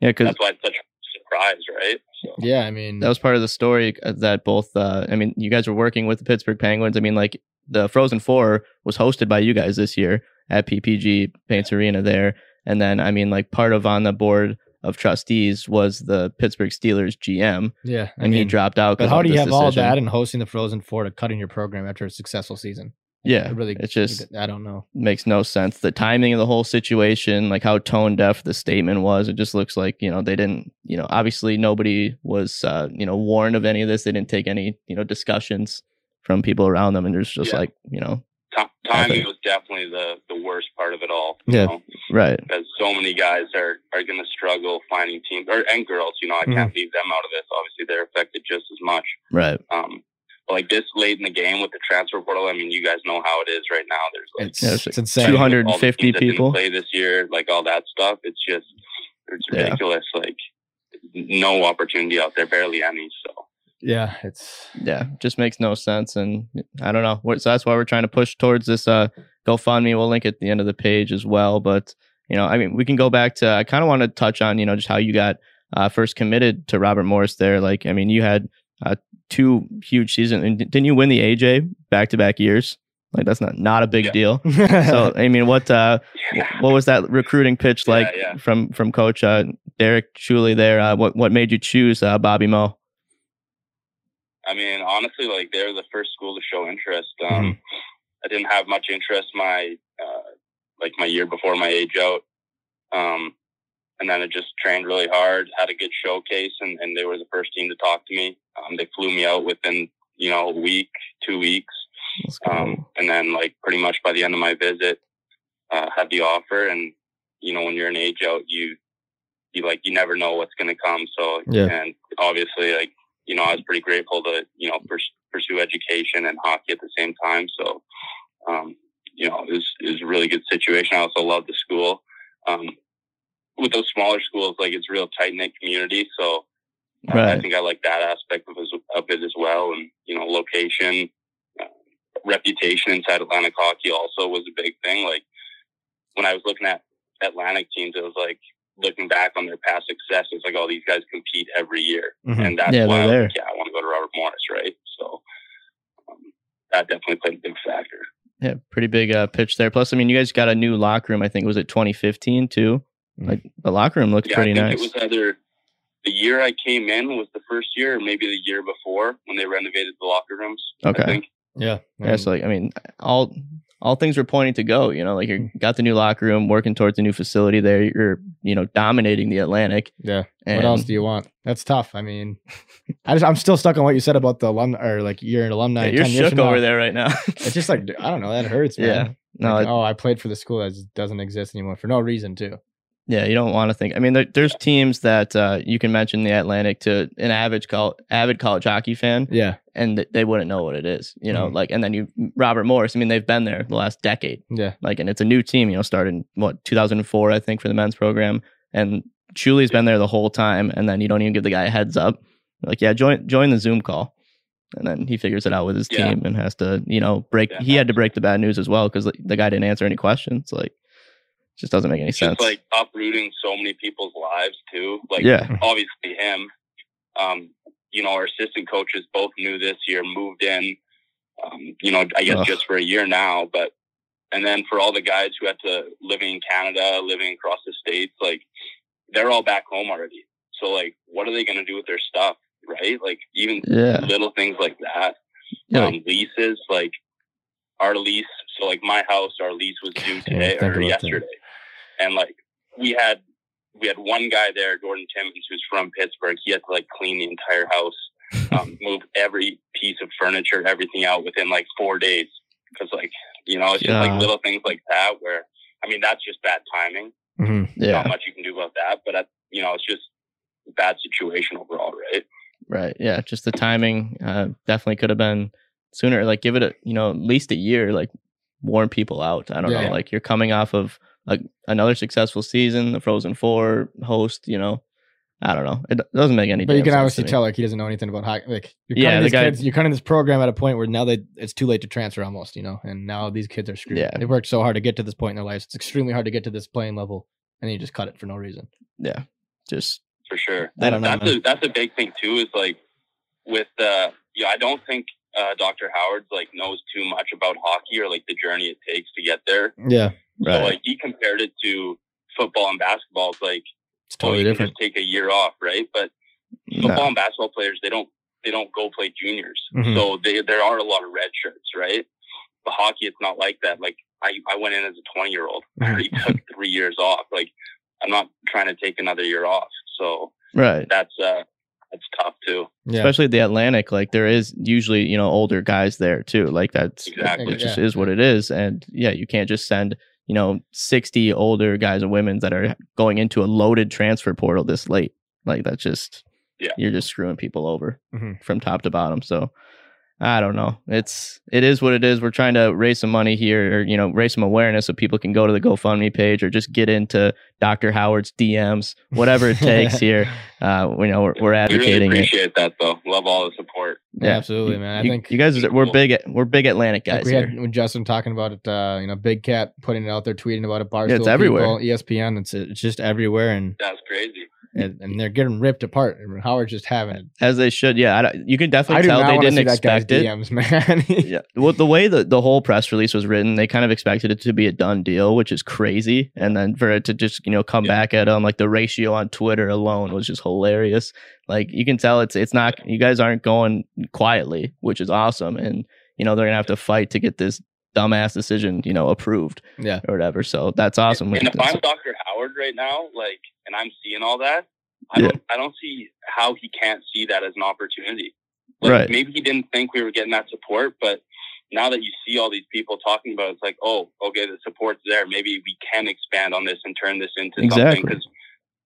Speaker 2: Yeah, because
Speaker 1: That's why it's such a surprise, right? So,
Speaker 3: Yeah, I mean,
Speaker 2: that was part of the story uh, that both uh i mean you guys were working with the pittsburgh penguins i mean like the frozen four was hosted by you guys this year at ppg paints arena there and then i mean like part of on the board of trustees was the pittsburgh steelers gm
Speaker 3: yeah, I
Speaker 2: and he dropped out
Speaker 3: but
Speaker 2: 'cause
Speaker 3: how do you
Speaker 2: this
Speaker 3: have all that and hosting the Frozen Four to cutting your program after a successful season?
Speaker 2: Yeah
Speaker 3: It really,
Speaker 2: it's just
Speaker 3: I don't know.
Speaker 2: makes no sense the timing of the whole situation like how tone deaf the statement was it just looks like you know they didn't you know obviously nobody was uh you know warned of any of this they didn't take any you know discussions from people around them and there's just
Speaker 1: Yeah.
Speaker 2: like you know
Speaker 1: ti- timing
Speaker 2: Okay.
Speaker 1: was definitely the, the worst part of it all.
Speaker 3: Yeah.
Speaker 1: Know?
Speaker 2: right
Speaker 1: because so many guys are, are going to struggle finding teams or and girls. You know, I can't leave them out of this. Obviously, they're affected just as much.
Speaker 2: right
Speaker 1: Um, but like this late in the game with the transfer portal, I mean, you guys know how it is right now. There's like
Speaker 3: It's
Speaker 2: Yeah, it's
Speaker 3: it's
Speaker 2: like
Speaker 3: insane.
Speaker 2: 200
Speaker 1: all the
Speaker 2: 250
Speaker 1: that didn't
Speaker 2: people.
Speaker 1: play this year, like all that stuff. It's just it's
Speaker 2: Yeah.
Speaker 1: ridiculous. Like no opportunity out there, barely any. So
Speaker 3: Yeah, it's
Speaker 2: yeah just makes no sense and i don't know so that's why we're trying to push towards this uh gofundme we'll link at the end of the page as well but you know i mean we can go back to i kind of want to touch on you know just how you got uh first committed to robert morris there like i mean you had uh two huge seasons and didn't you win the aj back to back years like that's not not a big
Speaker 1: Yeah.
Speaker 2: deal so i mean what uh what was that recruiting pitch like
Speaker 1: yeah.
Speaker 2: from from coach uh derek Schooley there uh what what made you choose uh bobby mo
Speaker 1: I mean, honestly, like they're the first school to show interest. Um,
Speaker 2: Mm-hmm.
Speaker 1: I didn't have much interest my uh, like my year before my age out, um, and then I just trained really hard, had a good showcase, and, and they were the first team to talk to me. Um, they flew me out within you know a week, two weeks,
Speaker 2: Let's
Speaker 1: um, and then like pretty much by the end of my visit, uh, had the offer. And you know when you're an age out, you you like you never know what's going to come. So
Speaker 3: Yeah.
Speaker 1: and obviously like you know I was pretty grateful to you know pers- pursue education and hockey at the same time. So um, you know it was it was a really good situation. I also love the school. Um, with those smaller schools, like it's real tight knit community. So uh, I think I like that aspect of, of it as well. And you know, location, uh, reputation inside Atlantic hockey also was a big thing. Like when I was looking at Atlantic teams, it was like looking back on their past success. It's like, oh, these guys compete every year,
Speaker 3: Mhm.
Speaker 1: and that's
Speaker 2: Yeah,
Speaker 1: why I was like, yeah, I want to go to Robert Morris, right? So um, that definitely played a big factor.
Speaker 2: Yeah, pretty big uh, pitch there. Plus, I mean, you guys got a new locker room. I think was it 2015 too.
Speaker 3: Mhm.
Speaker 2: Like the locker room looks
Speaker 1: Yeah,
Speaker 2: pretty
Speaker 1: I think
Speaker 2: nice.
Speaker 1: it was either the year I came in was the first year, or maybe the year before when they renovated the locker rooms. I
Speaker 2: Okay.
Speaker 1: think.
Speaker 3: yeah,
Speaker 2: yeah, so like I mean, all all things were pointing to go. You know, like you got the new locker room, working towards the new facility there. You're you know dominating the Atlantic.
Speaker 3: Yeah. what else do you want? That's tough. I mean, I just I'm still stuck on what you said about the alum or like you're an alumni.
Speaker 2: Yeah, you're
Speaker 3: 10 years
Speaker 2: shook
Speaker 3: from now.
Speaker 2: over there right now.
Speaker 3: It's just like I don't know. That hurts, man.
Speaker 2: Yeah. no,
Speaker 3: Like,
Speaker 2: it-
Speaker 3: oh, I played for the school that just doesn't exist anymore for no reason too.
Speaker 2: Yeah, you don't want to think. I mean, there, there's teams that uh, you can mention the Atlantic to an average col- avid college hockey fan,
Speaker 3: Yeah.
Speaker 2: and th- they wouldn't know what it is. You know,
Speaker 3: Mhm.
Speaker 2: like, and then you Robert Morris. I mean, they've been there the last decade.
Speaker 3: Yeah.
Speaker 2: Like, and it's a new team. You know, started in what 2004, I think, for the men's program, and Schooley's been there the whole time. And then you don't even give the guy a heads up. Like, yeah, join join the Zoom call, and then he figures it out with his
Speaker 1: Yeah.
Speaker 2: team and has to, you know, break.
Speaker 1: Yeah.
Speaker 2: He had to break the bad news as well because the guy didn't answer any questions. Like, just doesn't make any
Speaker 1: It's
Speaker 2: sense.
Speaker 1: just like uprooting so many people's lives too. Like
Speaker 2: yeah.
Speaker 1: obviously him. Um, you know, our assistant coaches both knew this year, moved in. Um, you know, I guess
Speaker 2: Ugh.
Speaker 1: just for a year now, but and then for all the guys who had to living in Canada, living across the states, like they're all back home already. So like, what are they going to do with their stuff, right? Like even
Speaker 2: Yeah.
Speaker 1: little things like that.
Speaker 2: Yeah,
Speaker 1: um, leases, like our lease. So like my house, our lease was due today or
Speaker 3: about that.
Speaker 1: And like we had we had one guy there, Gordon Timmons, who's from Pittsburgh. He had to like clean the entire house, um, move every piece of furniture, everything out within like four days. Because like you know, it's just
Speaker 2: God.
Speaker 1: like little things like that. Where I mean, that's just bad timing.
Speaker 3: Mm-hmm.
Speaker 2: yeah.
Speaker 1: Not much you can do about that, but uh, you know, it's just a bad situation overall, right?
Speaker 2: Right. Yeah. Just the timing uh, definitely could have been sooner. Like, give it a, you know, at least a year, like, warn people out. I don't
Speaker 3: Yeah.
Speaker 2: know. Like, you're coming off of like another successful season, the Frozen Four host, you know, I don't know. It doesn't make any
Speaker 3: But you can obviously tell like he doesn't know anything about hockey. Like you're
Speaker 2: Yeah,
Speaker 3: cutting these
Speaker 2: guy-
Speaker 3: kids, you're cutting this program at a point where now they it's too late to transfer almost, you know. And now these kids are screwed.
Speaker 2: Yeah.
Speaker 3: They worked so hard to get to this point in their lives. It's extremely hard to get to this playing level, and then you just cut it for no reason.
Speaker 2: Yeah. Just,
Speaker 1: for sure.
Speaker 2: I don't know,
Speaker 1: That's
Speaker 2: man.
Speaker 1: a that's a big thing too. Is like with uh yeah, I don't think uh Dr. Howard's like knows too much about hockey or like the journey it takes to get there.
Speaker 3: Yeah,
Speaker 1: So
Speaker 2: right.
Speaker 1: like he compared it to football and basketball. It's like
Speaker 3: it's
Speaker 1: oh,
Speaker 3: totally
Speaker 1: you
Speaker 3: different.
Speaker 1: just take a year off, right? But
Speaker 2: No.
Speaker 1: football and basketball players they don't they don't go play juniors.
Speaker 3: Mhm.
Speaker 1: So they there are a lot of red shirts, right? But hockey it's not like that. Like I, I went in as a twenty year old. I already took three years off. Like I'm not trying to take another year off. So
Speaker 2: right.
Speaker 1: that's uh that's tough too.
Speaker 3: Yeah,
Speaker 2: Especially the Atlantic, like there is usually, you know, older guys there too. Like that's
Speaker 1: Exactly,
Speaker 2: it just
Speaker 3: yeah.
Speaker 2: is what it is. And yeah, you can't just send, you know, 60 older guys and women that are going into a loaded transfer portal this late. Like that's just
Speaker 1: Yeah.
Speaker 2: you're just screwing people over
Speaker 3: Mhm.
Speaker 2: from top to bottom. So I don't know. It's it is what it is. We're trying to raise some money here, or you know, raise some awareness so people can go to the GoFundMe page or just get into Dr. Howard's DMs, whatever it takes here. Uh, we know we're, we're
Speaker 1: We really
Speaker 2: advocating it.
Speaker 1: appreciate that though. Love all the support.
Speaker 3: Yeah, absolutely, man. I
Speaker 2: you,
Speaker 3: think
Speaker 2: you guys are, we're
Speaker 1: Cool.
Speaker 2: big. We're big Atlantic guys
Speaker 3: we had when Justin talking about it. Uh, you know, Big Cat putting it out there, tweeting about it. Barstool,
Speaker 2: it's everywhere.
Speaker 3: people, ESPN. It's it's just everywhere, and
Speaker 1: That's crazy.
Speaker 3: And, and they're getting ripped apart. And Howard's just having
Speaker 2: as they should. Yeah, you can definitely tell they didn't
Speaker 3: see that guy's
Speaker 2: expect it.
Speaker 3: DMs, man.
Speaker 2: Yeah, well, the way the the whole press release was written, they kind of expected it to be a done deal, which is crazy. And then for it to just you know come
Speaker 1: Yeah.
Speaker 2: back at them, like the ratio on Twitter alone was just hilarious. Like you can tell it's it's not you guys aren't going quietly, which is awesome. And you know they're gonna have to fight to get this dumbass decision you know approved
Speaker 3: yeah,
Speaker 2: or whatever. So that's awesome.
Speaker 1: And if I'm Dr. Howard right now, like, and I'm seeing all that, I
Speaker 2: Yeah.
Speaker 1: don't, I don't see how he can't see that as an opportunity. Like,
Speaker 2: Right.
Speaker 1: Maybe he didn't think we were getting that support, but now that you see all these people talking about, it, it's like, oh, okay, the support's there. Maybe we can expand on this and turn this into something
Speaker 2: Exactly.
Speaker 1: because,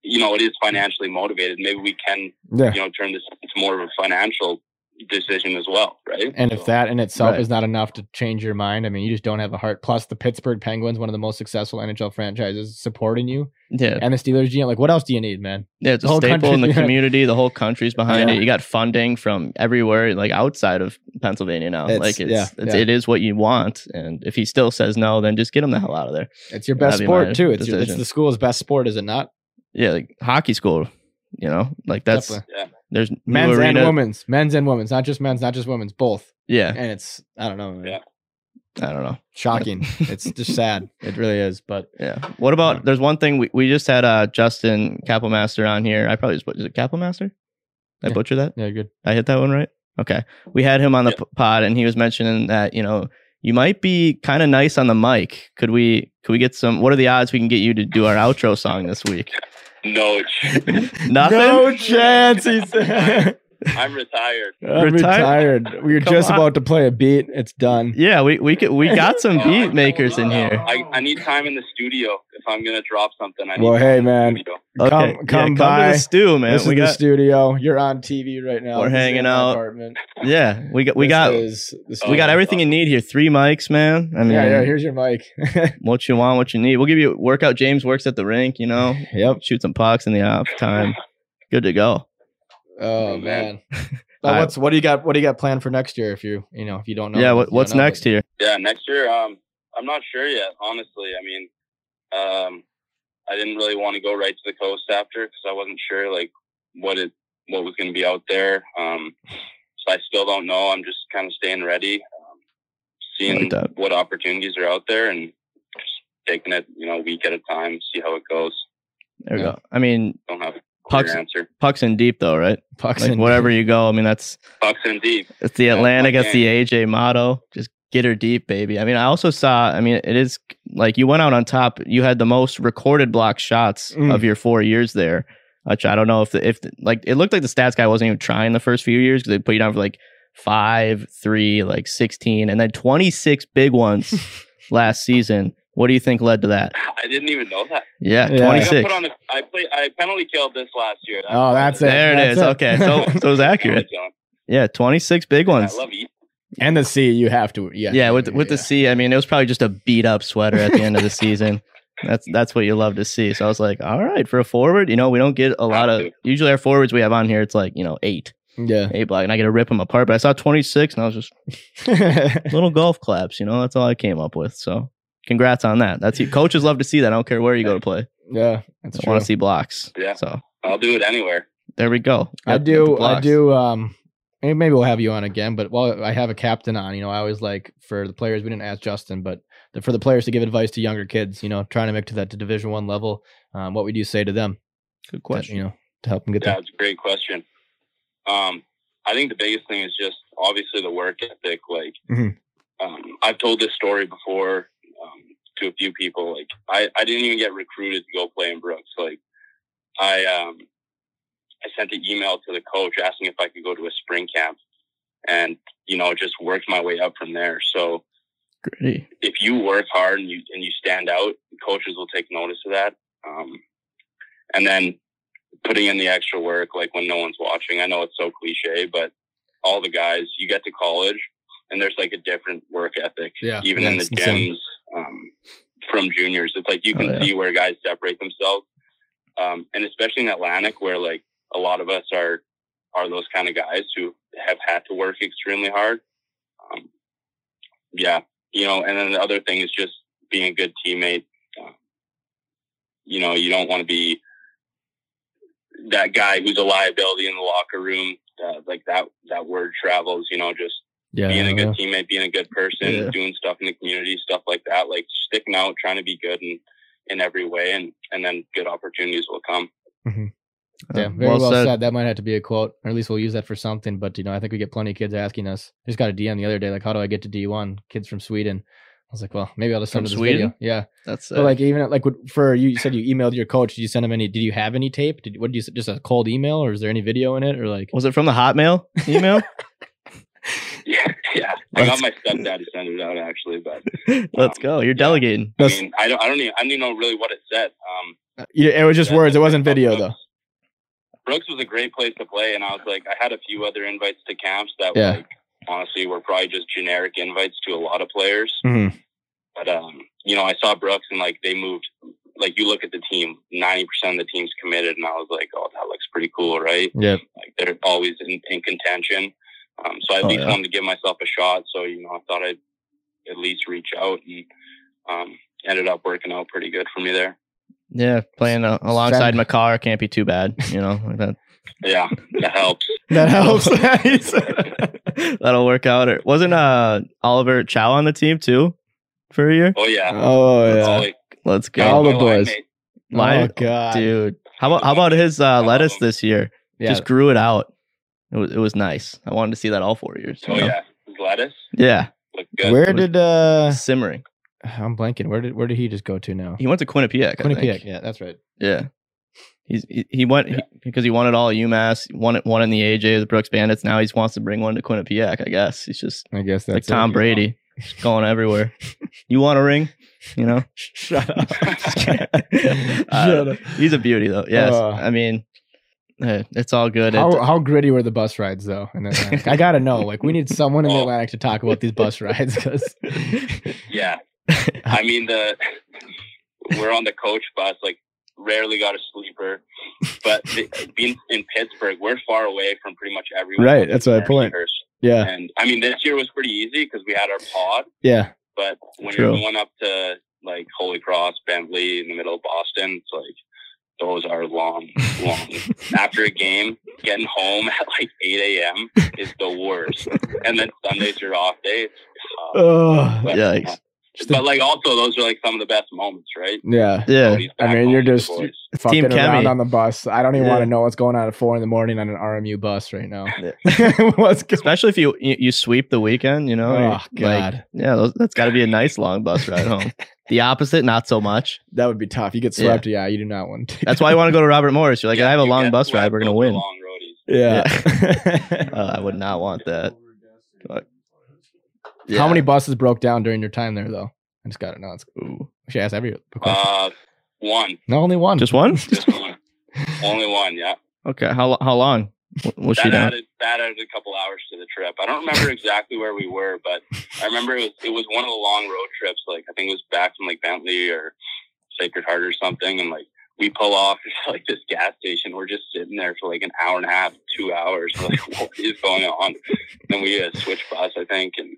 Speaker 1: you know, it is financially motivated. Maybe we can,
Speaker 3: yeah.
Speaker 1: you know, turn this into more of a financial decision as well, right?
Speaker 3: And if that in itself
Speaker 2: Right.
Speaker 3: is not enough to change your mind, I mean, you just don't have a heart. Plus, the Pittsburgh Penguins, one of the most successful NHL franchises, supporting you,
Speaker 2: yeah,
Speaker 3: and the Steelers GM. Like, what else do you need, man?
Speaker 2: Yeah, it's a
Speaker 3: The whole
Speaker 2: staple in the community. The whole country's behind
Speaker 3: Yeah.
Speaker 2: it. You got funding from everywhere, like outside of Pennsylvania now.
Speaker 3: It's-
Speaker 2: like it's,
Speaker 3: yeah,
Speaker 2: it's
Speaker 3: yeah.
Speaker 2: it is what you want. And if he still says no, then just get him the hell out of there.
Speaker 3: It's your best
Speaker 2: That'd be
Speaker 3: sport too. It's your, it's the school's best sport, is it not?
Speaker 2: Yeah, like hockey school. You know, like that's
Speaker 1: Yeah.
Speaker 2: there's new
Speaker 3: men's and women's, men's and women's, not just men's, not just women's, both.
Speaker 2: Yeah,
Speaker 3: And it's I don't know, man.
Speaker 1: Yeah.
Speaker 2: I don't know.
Speaker 3: shocking. it's just sad. It really is. But
Speaker 2: Yeah. What about? There's one thing we, we just had uh Justin Kapelmaster on here. I probably just put is it Kapelmaster? Did I
Speaker 3: Yeah.
Speaker 2: butcher that?
Speaker 3: yeah, good.
Speaker 2: I hit that one right. Okay, we had him on the
Speaker 1: Yeah.
Speaker 2: pod, and he was mentioning that you know you might be kind of nice on the mic. Could we could we get some? What are the odds we can get you to do our outro song this week?
Speaker 1: No,
Speaker 2: Nothing.
Speaker 3: No chance. He said.
Speaker 1: I'm retired.
Speaker 3: I'm
Speaker 2: Retired?
Speaker 3: retired. We were
Speaker 2: Come
Speaker 3: just
Speaker 2: on.
Speaker 3: about to play a beat. It's done.
Speaker 2: Yeah, we we could we got some
Speaker 1: Oh,
Speaker 2: beat makers in here.
Speaker 1: I, I need time in the studio if I'm gonna drop something. I need
Speaker 3: Well,
Speaker 1: time
Speaker 3: hey,
Speaker 1: in the
Speaker 3: man.
Speaker 1: studio.
Speaker 2: Okay,
Speaker 3: Come,
Speaker 2: yeah,
Speaker 3: come
Speaker 2: come
Speaker 3: by.
Speaker 2: to the stew, man.
Speaker 3: this is
Speaker 2: we
Speaker 3: the studio. You're on TV right now.
Speaker 2: We're
Speaker 3: This
Speaker 2: hanging out.
Speaker 3: Apartment.
Speaker 2: yeah, we got we got
Speaker 3: is
Speaker 2: we got everything you need here. Three mics, man. I mean,
Speaker 3: yeah, yeah. Here's your mic.
Speaker 2: what you want, what you need. We'll give you workout. James works at the rink. You know,
Speaker 3: yep.
Speaker 2: shoot some pucks in the off time. Good to go.
Speaker 3: Oh
Speaker 1: man.
Speaker 3: man.
Speaker 2: All
Speaker 3: Uh, what's what do you got? What do you got planned for next year? If you you know if you don't know.
Speaker 2: yeah, what, what's
Speaker 3: know,
Speaker 2: next year?
Speaker 1: Yeah, next year. Um, I'm not sure yet. Honestly, I mean, um, I didn't really want to go right to the coast after because I wasn't sure like what it what was going to be out there. Um, so I still don't know. I'm just kind of staying ready, um, seeing
Speaker 2: Like
Speaker 1: what opportunities are out there, and just taking it you know a week at a time, see how it goes.
Speaker 2: There we
Speaker 3: Yeah.
Speaker 2: go. I mean,
Speaker 1: Don't have a
Speaker 2: Pucks-
Speaker 1: answer.
Speaker 2: pucks in deep though, right?
Speaker 3: Pucks
Speaker 2: Like
Speaker 3: in-
Speaker 2: wherever you go. I mean, that's
Speaker 1: pucks in deep.
Speaker 2: It's the
Speaker 1: Yeah,
Speaker 2: Atlantic. That's the. AJ motto. Just get her deep, baby. I mean, I also saw. I mean, it is like you went out on top. You had the most recorded block shots
Speaker 3: Mm.
Speaker 2: of your four years there. Which I don't know if the, if the, like it looked like the stats guy wasn't even trying the first few years because they put you down for like five, three, like sixteen, and then twenty six big ones last season. What do you think led to that?
Speaker 1: I didn't even know that.
Speaker 2: Yeah,
Speaker 3: Yeah.
Speaker 2: twenty
Speaker 1: I got
Speaker 2: six.
Speaker 1: put on. A, I play. I penalty killed this last year.
Speaker 3: Oh, that's it.
Speaker 2: There it
Speaker 3: That's
Speaker 2: is. Okay, so so it was accurate. Yeah, twenty six big ones.
Speaker 1: I love eating.
Speaker 3: and the C. You have to. Yeah.
Speaker 2: yeah, with with the C, I mean, it was probably just a beat up sweater at the end of the season. That's that's what you love to see. So I was like, all right, for a forward, you know, we don't get a lot of. Usually our forwards we have on here, it's like you know eight,
Speaker 3: Yeah.
Speaker 2: eight block, and I get to rip them apart. But I saw twenty six, and I was just little golf claps. You know, that's all I came up with. So congrats on that. That's coaches love to see that. I don't care where you go to play.
Speaker 3: yeah. That's
Speaker 2: I
Speaker 3: true.
Speaker 2: want to see blocks.
Speaker 1: Yeah.
Speaker 2: So
Speaker 1: I'll do it anywhere.
Speaker 2: there we go.
Speaker 3: I
Speaker 2: Got- got
Speaker 3: do. I
Speaker 2: blocks.
Speaker 3: do. Um, maybe maybe we'll have you on again. But while I have a captain on, you know, I always like for the players. We didn't ask Justin, but the, for the players to give advice to younger kids, you know, trying to make to that to Division One level. Um, what would you say to them?
Speaker 2: Good
Speaker 3: to,
Speaker 2: question.
Speaker 3: you know, to help them get
Speaker 1: Yeah,
Speaker 3: there.
Speaker 1: it's a great question. Um, I think the biggest thing is just obviously the work ethic. Like,
Speaker 3: Mhm.
Speaker 1: um, I've told this story before to a few people. Like, I, I didn't even get recruited to go play in Brooks. Like, I um, I sent an email to the coach asking if I could go to a spring camp, and you know, just worked my way up from there. So
Speaker 2: Gritty.
Speaker 1: if you work hard and you and you stand out, coaches will take notice of that. Um, and then putting in the extra work, like when no one's watching. I know it's so cliche, but all the guys, you get to college, and there's like a different work ethic,
Speaker 3: Yeah,
Speaker 1: even
Speaker 3: yeah,
Speaker 1: in the
Speaker 3: it's insane.
Speaker 1: gyms um, from juniors. It's like you
Speaker 2: Oh,
Speaker 1: can
Speaker 2: yeah.
Speaker 1: see where guys separate themselves, um, and especially in Atlantic, where like a lot of us are are those kind of guys who have had to work extremely hard. Um, yeah, you know, and then the other thing is just being a good teammate. Uh, you know, you don't want to be that guy who's a liability in the locker room. Uh, like that, that word travels. You know, just
Speaker 3: Yeah.
Speaker 1: being a
Speaker 3: yeah.
Speaker 1: good teammate, being a good person,
Speaker 2: Yeah.
Speaker 1: doing stuff in the community, stuff like that. Like sticking out, trying to be good in in every way, and and then good opportunities will come.
Speaker 3: Yeah,
Speaker 2: Uh,
Speaker 3: very well, said. That might have to be a quote, or at least we'll use that for something. But you know, I think we get plenty of kids asking us. I just got a DM the other day, like, "How do I get to D one?" Kids from Sweden. I was like, "Well, maybe I'll just send
Speaker 2: From
Speaker 3: them this video."
Speaker 2: Sweden?
Speaker 3: Yeah,
Speaker 2: That's
Speaker 3: but like even like for you, you said you emailed your coach. Did you send him any? Did you have any tape? Did what did you s- just a cold email, or is there any video in it, or like?
Speaker 2: was it from the Hotmail email?
Speaker 1: Yeah, yeah. I got my stepdad to send it out actually, but
Speaker 2: Let's
Speaker 1: Um,
Speaker 2: go. You're
Speaker 1: yeah.
Speaker 2: delegating.
Speaker 1: I mean, I don't, I don't even, I don't even know really what it said. Um,
Speaker 3: Yeah, it was just
Speaker 1: Yeah,
Speaker 3: words. It wasn't video
Speaker 1: Brooks-
Speaker 3: though.
Speaker 1: Brooks was a great place to play, and I was like, I had a few other invites to camps that
Speaker 3: Yeah.
Speaker 1: like honestly were probably just generic invites to a lot of players.
Speaker 3: Mhm.
Speaker 1: But um, you know, I saw Brooks and like they moved. Like you look at the team, ninety percent of the team's committed, and I was like, oh, that looks pretty cool, right?
Speaker 3: Yeah.
Speaker 1: Like they're always in, in contention. Um, so I at
Speaker 2: Oh,
Speaker 1: least
Speaker 2: yeah.
Speaker 1: wanted to give myself a shot. So you know, I thought I'd at least reach out, and um, ended up working out pretty good for me there.
Speaker 2: Yeah, playing uh, alongside
Speaker 3: Send-
Speaker 2: Makar can't be too bad. You know, like that
Speaker 1: Yeah, that helps.
Speaker 3: That helps.
Speaker 2: That'll work out. Or wasn't uh Oliver Chau on the team too for a year?
Speaker 1: Oh yeah.
Speaker 3: oh yeah.
Speaker 1: Ollie.
Speaker 2: Let's go,
Speaker 3: All the boys.
Speaker 1: line.
Speaker 2: My-
Speaker 3: oh god.
Speaker 2: dude. How about how about his uh, lettuce this year?
Speaker 3: Yeah.
Speaker 2: Just grew it out. It was it was nice. I wanted to see that all four years. you
Speaker 1: Oh
Speaker 2: know?
Speaker 1: yeah, lettuce.
Speaker 2: yeah.
Speaker 1: good.
Speaker 3: Where did uh
Speaker 2: Simmering.
Speaker 3: I'm blanking. Where did where did he just go to now?
Speaker 2: He went to Quinnipiac. I think.
Speaker 3: Quinnipiac. Yeah, that's right.
Speaker 2: Yeah. He's he, he went he- because he wanted all UMass, won it one in the AJ the Brooks Bandits. Now he wants to bring one to Quinnipiac. I guess he's just
Speaker 3: I guess that's like
Speaker 2: Tom
Speaker 3: it.
Speaker 2: Brady, just going everywhere. you want a ring? You know,
Speaker 3: Shut up.
Speaker 2: Uh,
Speaker 3: Shut up.
Speaker 2: he's a beauty though. Yes,
Speaker 3: Uh.
Speaker 2: I mean, it's all good.
Speaker 3: How,
Speaker 2: It-
Speaker 3: how gritty were the bus rides though? In I gotta know. Like, we need someone in the
Speaker 1: Oh.
Speaker 3: Atlantic to talk about these bus rides because
Speaker 1: Yeah. I mean the we're on the coach bus, like rarely got a sleeper. But the, being in Pittsburgh, we're far away from pretty much everyone.
Speaker 3: Right, that's
Speaker 1: in
Speaker 3: my point.
Speaker 1: years.
Speaker 3: yeah,
Speaker 1: And I mean this year was pretty easy because we had our pod,
Speaker 3: yeah,
Speaker 1: but when
Speaker 2: True.
Speaker 1: you're going up to like Holy Cross, Bentley in the middle of Boston, it's like those are long, long. After a game, getting home at like 8 a.m. is the worst. And then Sundays your off day. It's
Speaker 3: oh,
Speaker 1: But,
Speaker 2: Yikes.
Speaker 3: Just a-
Speaker 1: but like also those are like some of the best moments, right?
Speaker 3: yeah.
Speaker 2: yeah,
Speaker 6: I mean, you're
Speaker 1: with the
Speaker 6: just
Speaker 1: boys.
Speaker 6: fucking
Speaker 2: Team
Speaker 6: around
Speaker 2: Kemi.
Speaker 6: on the bus. I don't even
Speaker 2: Yeah.
Speaker 6: want to know what's going on at four in the morning on an RMU bus right now.
Speaker 3: What's
Speaker 2: especially if you, you you sweep the weekend. You know,
Speaker 3: Oh
Speaker 2: you're
Speaker 3: God,
Speaker 2: like, yeah, those, that's got to be a nice long bus ride home. the opposite, not so much.
Speaker 6: That would be tough. You get swept. Yeah, you do not want to.
Speaker 2: That's why you want to go to Robert Morris. You're like,
Speaker 1: Yeah,
Speaker 2: I have a long bus ride. We're gonna win.
Speaker 1: Long roadies.
Speaker 3: yeah.
Speaker 2: Uh, I would not want that. But,
Speaker 3: How many buses broke down during your time there though? I just got to know. It's,
Speaker 2: Ooh.
Speaker 3: we should ask every question.
Speaker 1: Uh, one,
Speaker 3: no, only one.
Speaker 2: Just one?
Speaker 1: just one, only one. Yeah,
Speaker 2: Okay. How how long w- was she
Speaker 1: that
Speaker 2: down?
Speaker 1: added that added a couple hours to the trip. I don't remember exactly where we were, but I remember it was it was one of the long road trips. Like I think it was back from like Bentley or Sacred Heart or something, and like we pull off to like this gas station. We're just sitting there for like an hour and a half, two hours. Like, what is going on? then we uh, switched bus, I think, and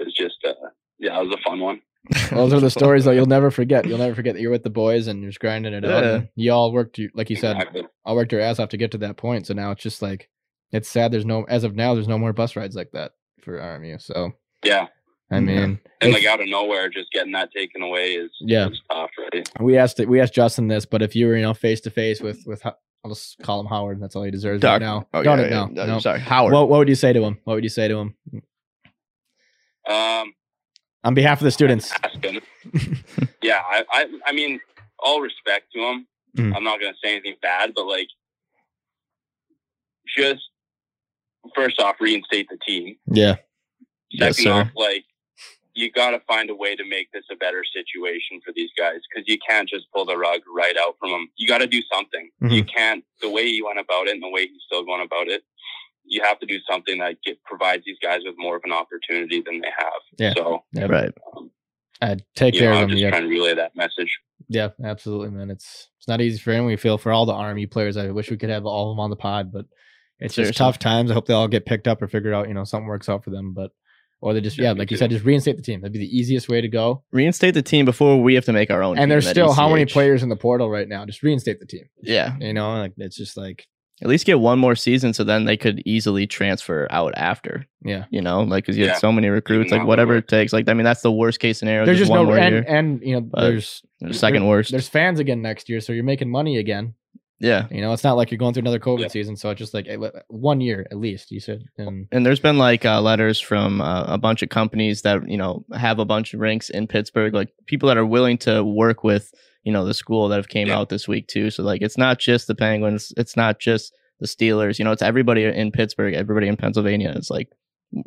Speaker 1: it was just uh, yeah, it was a fun one.
Speaker 3: Those are the stories that you'll never forget. You'll never forget that you're with the boys and you're just grinding it out.
Speaker 2: Yeah.
Speaker 3: and You all worked, like you said,
Speaker 1: Exactly.
Speaker 3: all worked your ass off to get to that point. So now it's just like, it's sad. There's no, as of now, there's no more bus rides like that for RMU. So,
Speaker 1: Yeah,
Speaker 3: I
Speaker 2: Yeah.
Speaker 3: mean,
Speaker 1: and like out of nowhere, just getting that taken away is
Speaker 3: Yeah.
Speaker 1: is tough, right?
Speaker 3: we asked, we asked Justin this, but if you were, you know, face to face with, with, I'll just call him Howard. That's all he deserves right now.
Speaker 2: Oh,
Speaker 3: Don't
Speaker 2: yeah,
Speaker 3: it
Speaker 2: yeah,
Speaker 3: now.
Speaker 2: yeah,
Speaker 3: No.
Speaker 2: Sorry, Howard.
Speaker 3: What, what would you say to him? What would you say to him
Speaker 1: Um,
Speaker 3: on behalf of the students?
Speaker 1: yeah, I, I, I mean, all respect to him.
Speaker 3: Mm.
Speaker 1: I'm not gonna say anything bad, but like, just first off, reinstate the team.
Speaker 3: Yeah.
Speaker 2: Yes,
Speaker 1: Second
Speaker 2: sir.
Speaker 1: off, like, you got to find a way to make this a better situation for these guys because you can't just pull the rug right out from them. You got to do something.
Speaker 3: Mm-hmm.
Speaker 1: You can't the way you went about it and the way he's still going about it. You have to do something that get, provides these guys with more of an opportunity than they have.
Speaker 3: Yeah.
Speaker 1: So,
Speaker 3: Yeah.
Speaker 2: right.
Speaker 1: um,
Speaker 3: Uh, take care
Speaker 1: know,
Speaker 3: of
Speaker 1: I'm
Speaker 3: them.
Speaker 1: just
Speaker 3: Yeah.
Speaker 1: trying to relay that message.
Speaker 3: Yeah, absolutely, man. It's it's not easy for him. We feel for all the RMU players. I wish we could have all of them on the pod, but it's just tough times. I hope they all get picked up or figure out, you know, something works out for them. But or they just
Speaker 1: Yeah,
Speaker 3: yeah, like you
Speaker 1: too.
Speaker 3: said, just reinstate the team. That'd be the easiest way to go.
Speaker 2: Reinstate the team before we have to make our own.
Speaker 3: and
Speaker 2: team
Speaker 3: there's
Speaker 2: at
Speaker 3: still how many players in the portal right now? Just reinstate the team.
Speaker 2: Yeah,
Speaker 3: You know, like it's just like
Speaker 2: at least get one more season, so then they could easily transfer out after.
Speaker 3: yeah.
Speaker 2: You know, like because you
Speaker 1: Yeah.
Speaker 2: have so many recruits,
Speaker 1: that
Speaker 2: like whatever it takes. Like I mean, that's the worst case scenario.
Speaker 3: There's just
Speaker 2: one
Speaker 3: no
Speaker 2: more
Speaker 3: and
Speaker 2: year.
Speaker 3: and you know
Speaker 2: But
Speaker 3: there's
Speaker 2: The second
Speaker 3: there-
Speaker 2: worst.
Speaker 3: There's fans again next year, so you're making money again.
Speaker 2: Yeah,
Speaker 3: You know, it's not like you're going through another COVID
Speaker 1: Yep.
Speaker 3: season. So it's just like eh, one year at least. You said, and
Speaker 2: and there's been like uh, letters from uh, a bunch of companies that you know have a bunch of rinks in Pittsburgh, like people that are willing to work with you know the school that have came
Speaker 1: Yeah.
Speaker 2: out this week too. So like it's not just the Penguins, it's not just the Steelers. You know, it's everybody in Pittsburgh, everybody in Pennsylvania is like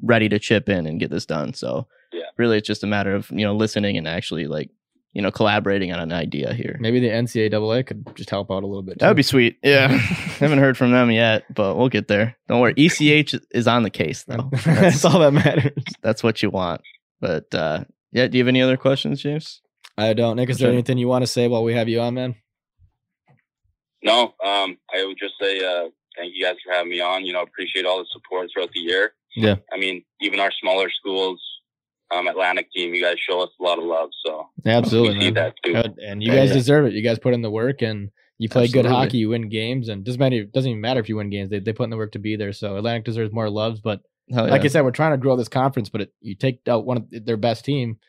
Speaker 2: ready to chip in and get this done. So
Speaker 1: Yeah.
Speaker 2: really, it's just a matter of you know listening and actually like you know collaborating on an idea here.
Speaker 3: maybe the NCAA could just help out a little bit.
Speaker 2: That would be sweet. Yeah. Haven't heard from them yet, but we'll get there. Don't worry. ECH is on the case though.
Speaker 3: That's all that matters.
Speaker 2: That's what you want. But uh yeah, do you have any other questions, James?
Speaker 3: I don't. Nick, is there
Speaker 2: Sure.
Speaker 3: anything you want to say while we have you on, man?
Speaker 1: No, um, I would just say uh, thank you guys for having me on. You know, appreciate all the support throughout the year.
Speaker 3: Yeah.
Speaker 1: I mean, even our smaller schools, um, Atlantic team, you guys show us a lot of love. So
Speaker 3: Absolutely,
Speaker 1: we see that too.
Speaker 3: And you guys
Speaker 2: yeah.
Speaker 3: deserve it. You guys put in the work and you play good hockey. You win games, and doesn't matter. Doesn't even matter if you win games. They they put in the work to be there. So Atlantic deserves more loves. But
Speaker 2: Hell
Speaker 3: like. I said, we're trying to grow this conference. But it, you take out one of their best team.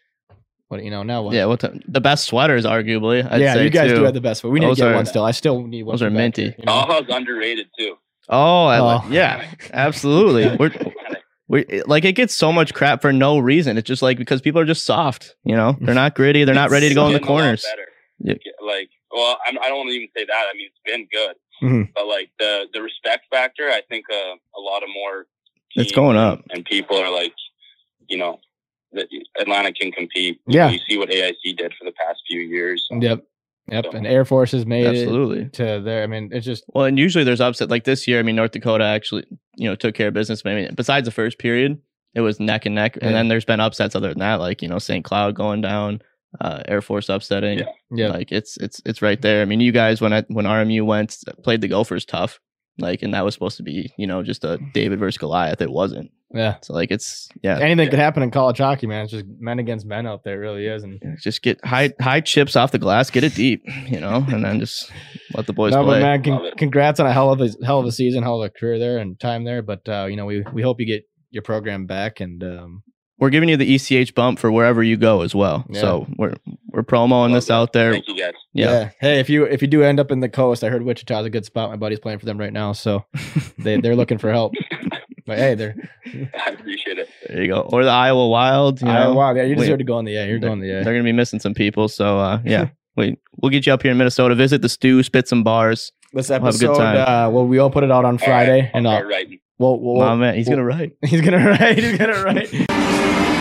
Speaker 3: What you know now? What?
Speaker 2: yeah, what the, the best sweaters, arguably. I'd
Speaker 3: yeah.
Speaker 2: say
Speaker 3: You guys
Speaker 2: too.
Speaker 3: do have the best. But we need
Speaker 2: Those
Speaker 3: to get
Speaker 2: are-
Speaker 3: one still. I still need one.
Speaker 2: those are minty.
Speaker 3: here, you know?
Speaker 1: Aha's underrated too.
Speaker 2: Oh, I li-
Speaker 3: Oh.
Speaker 2: yeah, absolutely. We're, we like it gets so much crap for no reason. It's just like because people are just soft. You know, they're not gritty. They're not ready to go in the
Speaker 5: Getting a lot
Speaker 2: corners.
Speaker 5: better.
Speaker 2: Yep.
Speaker 5: Get- Like, well, I'm, I don't even say that. I mean, it's been good,
Speaker 7: Mhm.
Speaker 5: but like the the respect factor, I think uh, a lot of more.
Speaker 2: It's going up.
Speaker 5: and people are like, you know, that Atlanta can compete.
Speaker 7: Yeah.
Speaker 5: you see what AIC did for the past few years. so-
Speaker 3: Yep. Yep. And Air Force has made
Speaker 2: Absolutely.
Speaker 3: it to there. I mean, it's just
Speaker 2: Well, and usually there's upset like this year. I mean, North Dakota actually, you know, took care of business. But I mean, besides the first period, it was neck and neck.
Speaker 3: Yeah.
Speaker 2: And then there's been upsets other than that, like you know, St. Cloud going down, uh, Air Force upsetting.
Speaker 5: Yeah.
Speaker 3: yeah.
Speaker 2: Like it's it's it's right there. I mean, you guys when I when RMU went played the Gophers tough, like, and that was supposed to be you know just a David versus Goliath. It wasn't.
Speaker 3: yeah.
Speaker 2: So like it's yeah.
Speaker 3: Anything could happen in college hockey, man. It's just men against men out there. It really is. And
Speaker 2: Just get high high chips off the glass, get it deep, you know, and then just let the boys
Speaker 3: no,
Speaker 2: play.
Speaker 3: but man, con- congrats on a hell of a hell of a season, hell of a career there and time there. But uh, you know, we we hope you get your program back and um,
Speaker 2: We're giving you the ECH bump for wherever you go as well.
Speaker 3: Yeah.
Speaker 2: So we're we're promoing
Speaker 5: Love
Speaker 2: this out there.
Speaker 5: Thank you guys.
Speaker 2: Yeah.
Speaker 3: Hey, if you if you do end up in the coast, I heard Wichita's a good spot. My buddy's playing for them right now, so they they're looking for help. But hey, they're
Speaker 5: I appreciate it.
Speaker 2: There you go. Or the Iowa Wild. You
Speaker 3: I-
Speaker 2: know,
Speaker 3: wow, yeah, you
Speaker 2: we-
Speaker 3: deserve to go on the A. You're going the
Speaker 2: they're gonna be missing some people. So uh, yeah, we we'll get you up here in Minnesota. Visit the stew, spit some bars.
Speaker 3: This
Speaker 2: have a good time.
Speaker 3: uh, well, we all put it out on Friday,
Speaker 5: All right,
Speaker 3: and
Speaker 5: I'll
Speaker 3: uh,
Speaker 5: start
Speaker 3: we'll, we'll,
Speaker 2: My man, he's
Speaker 3: we'll-
Speaker 2: gonna write.
Speaker 3: he's gonna write. He's gonna write.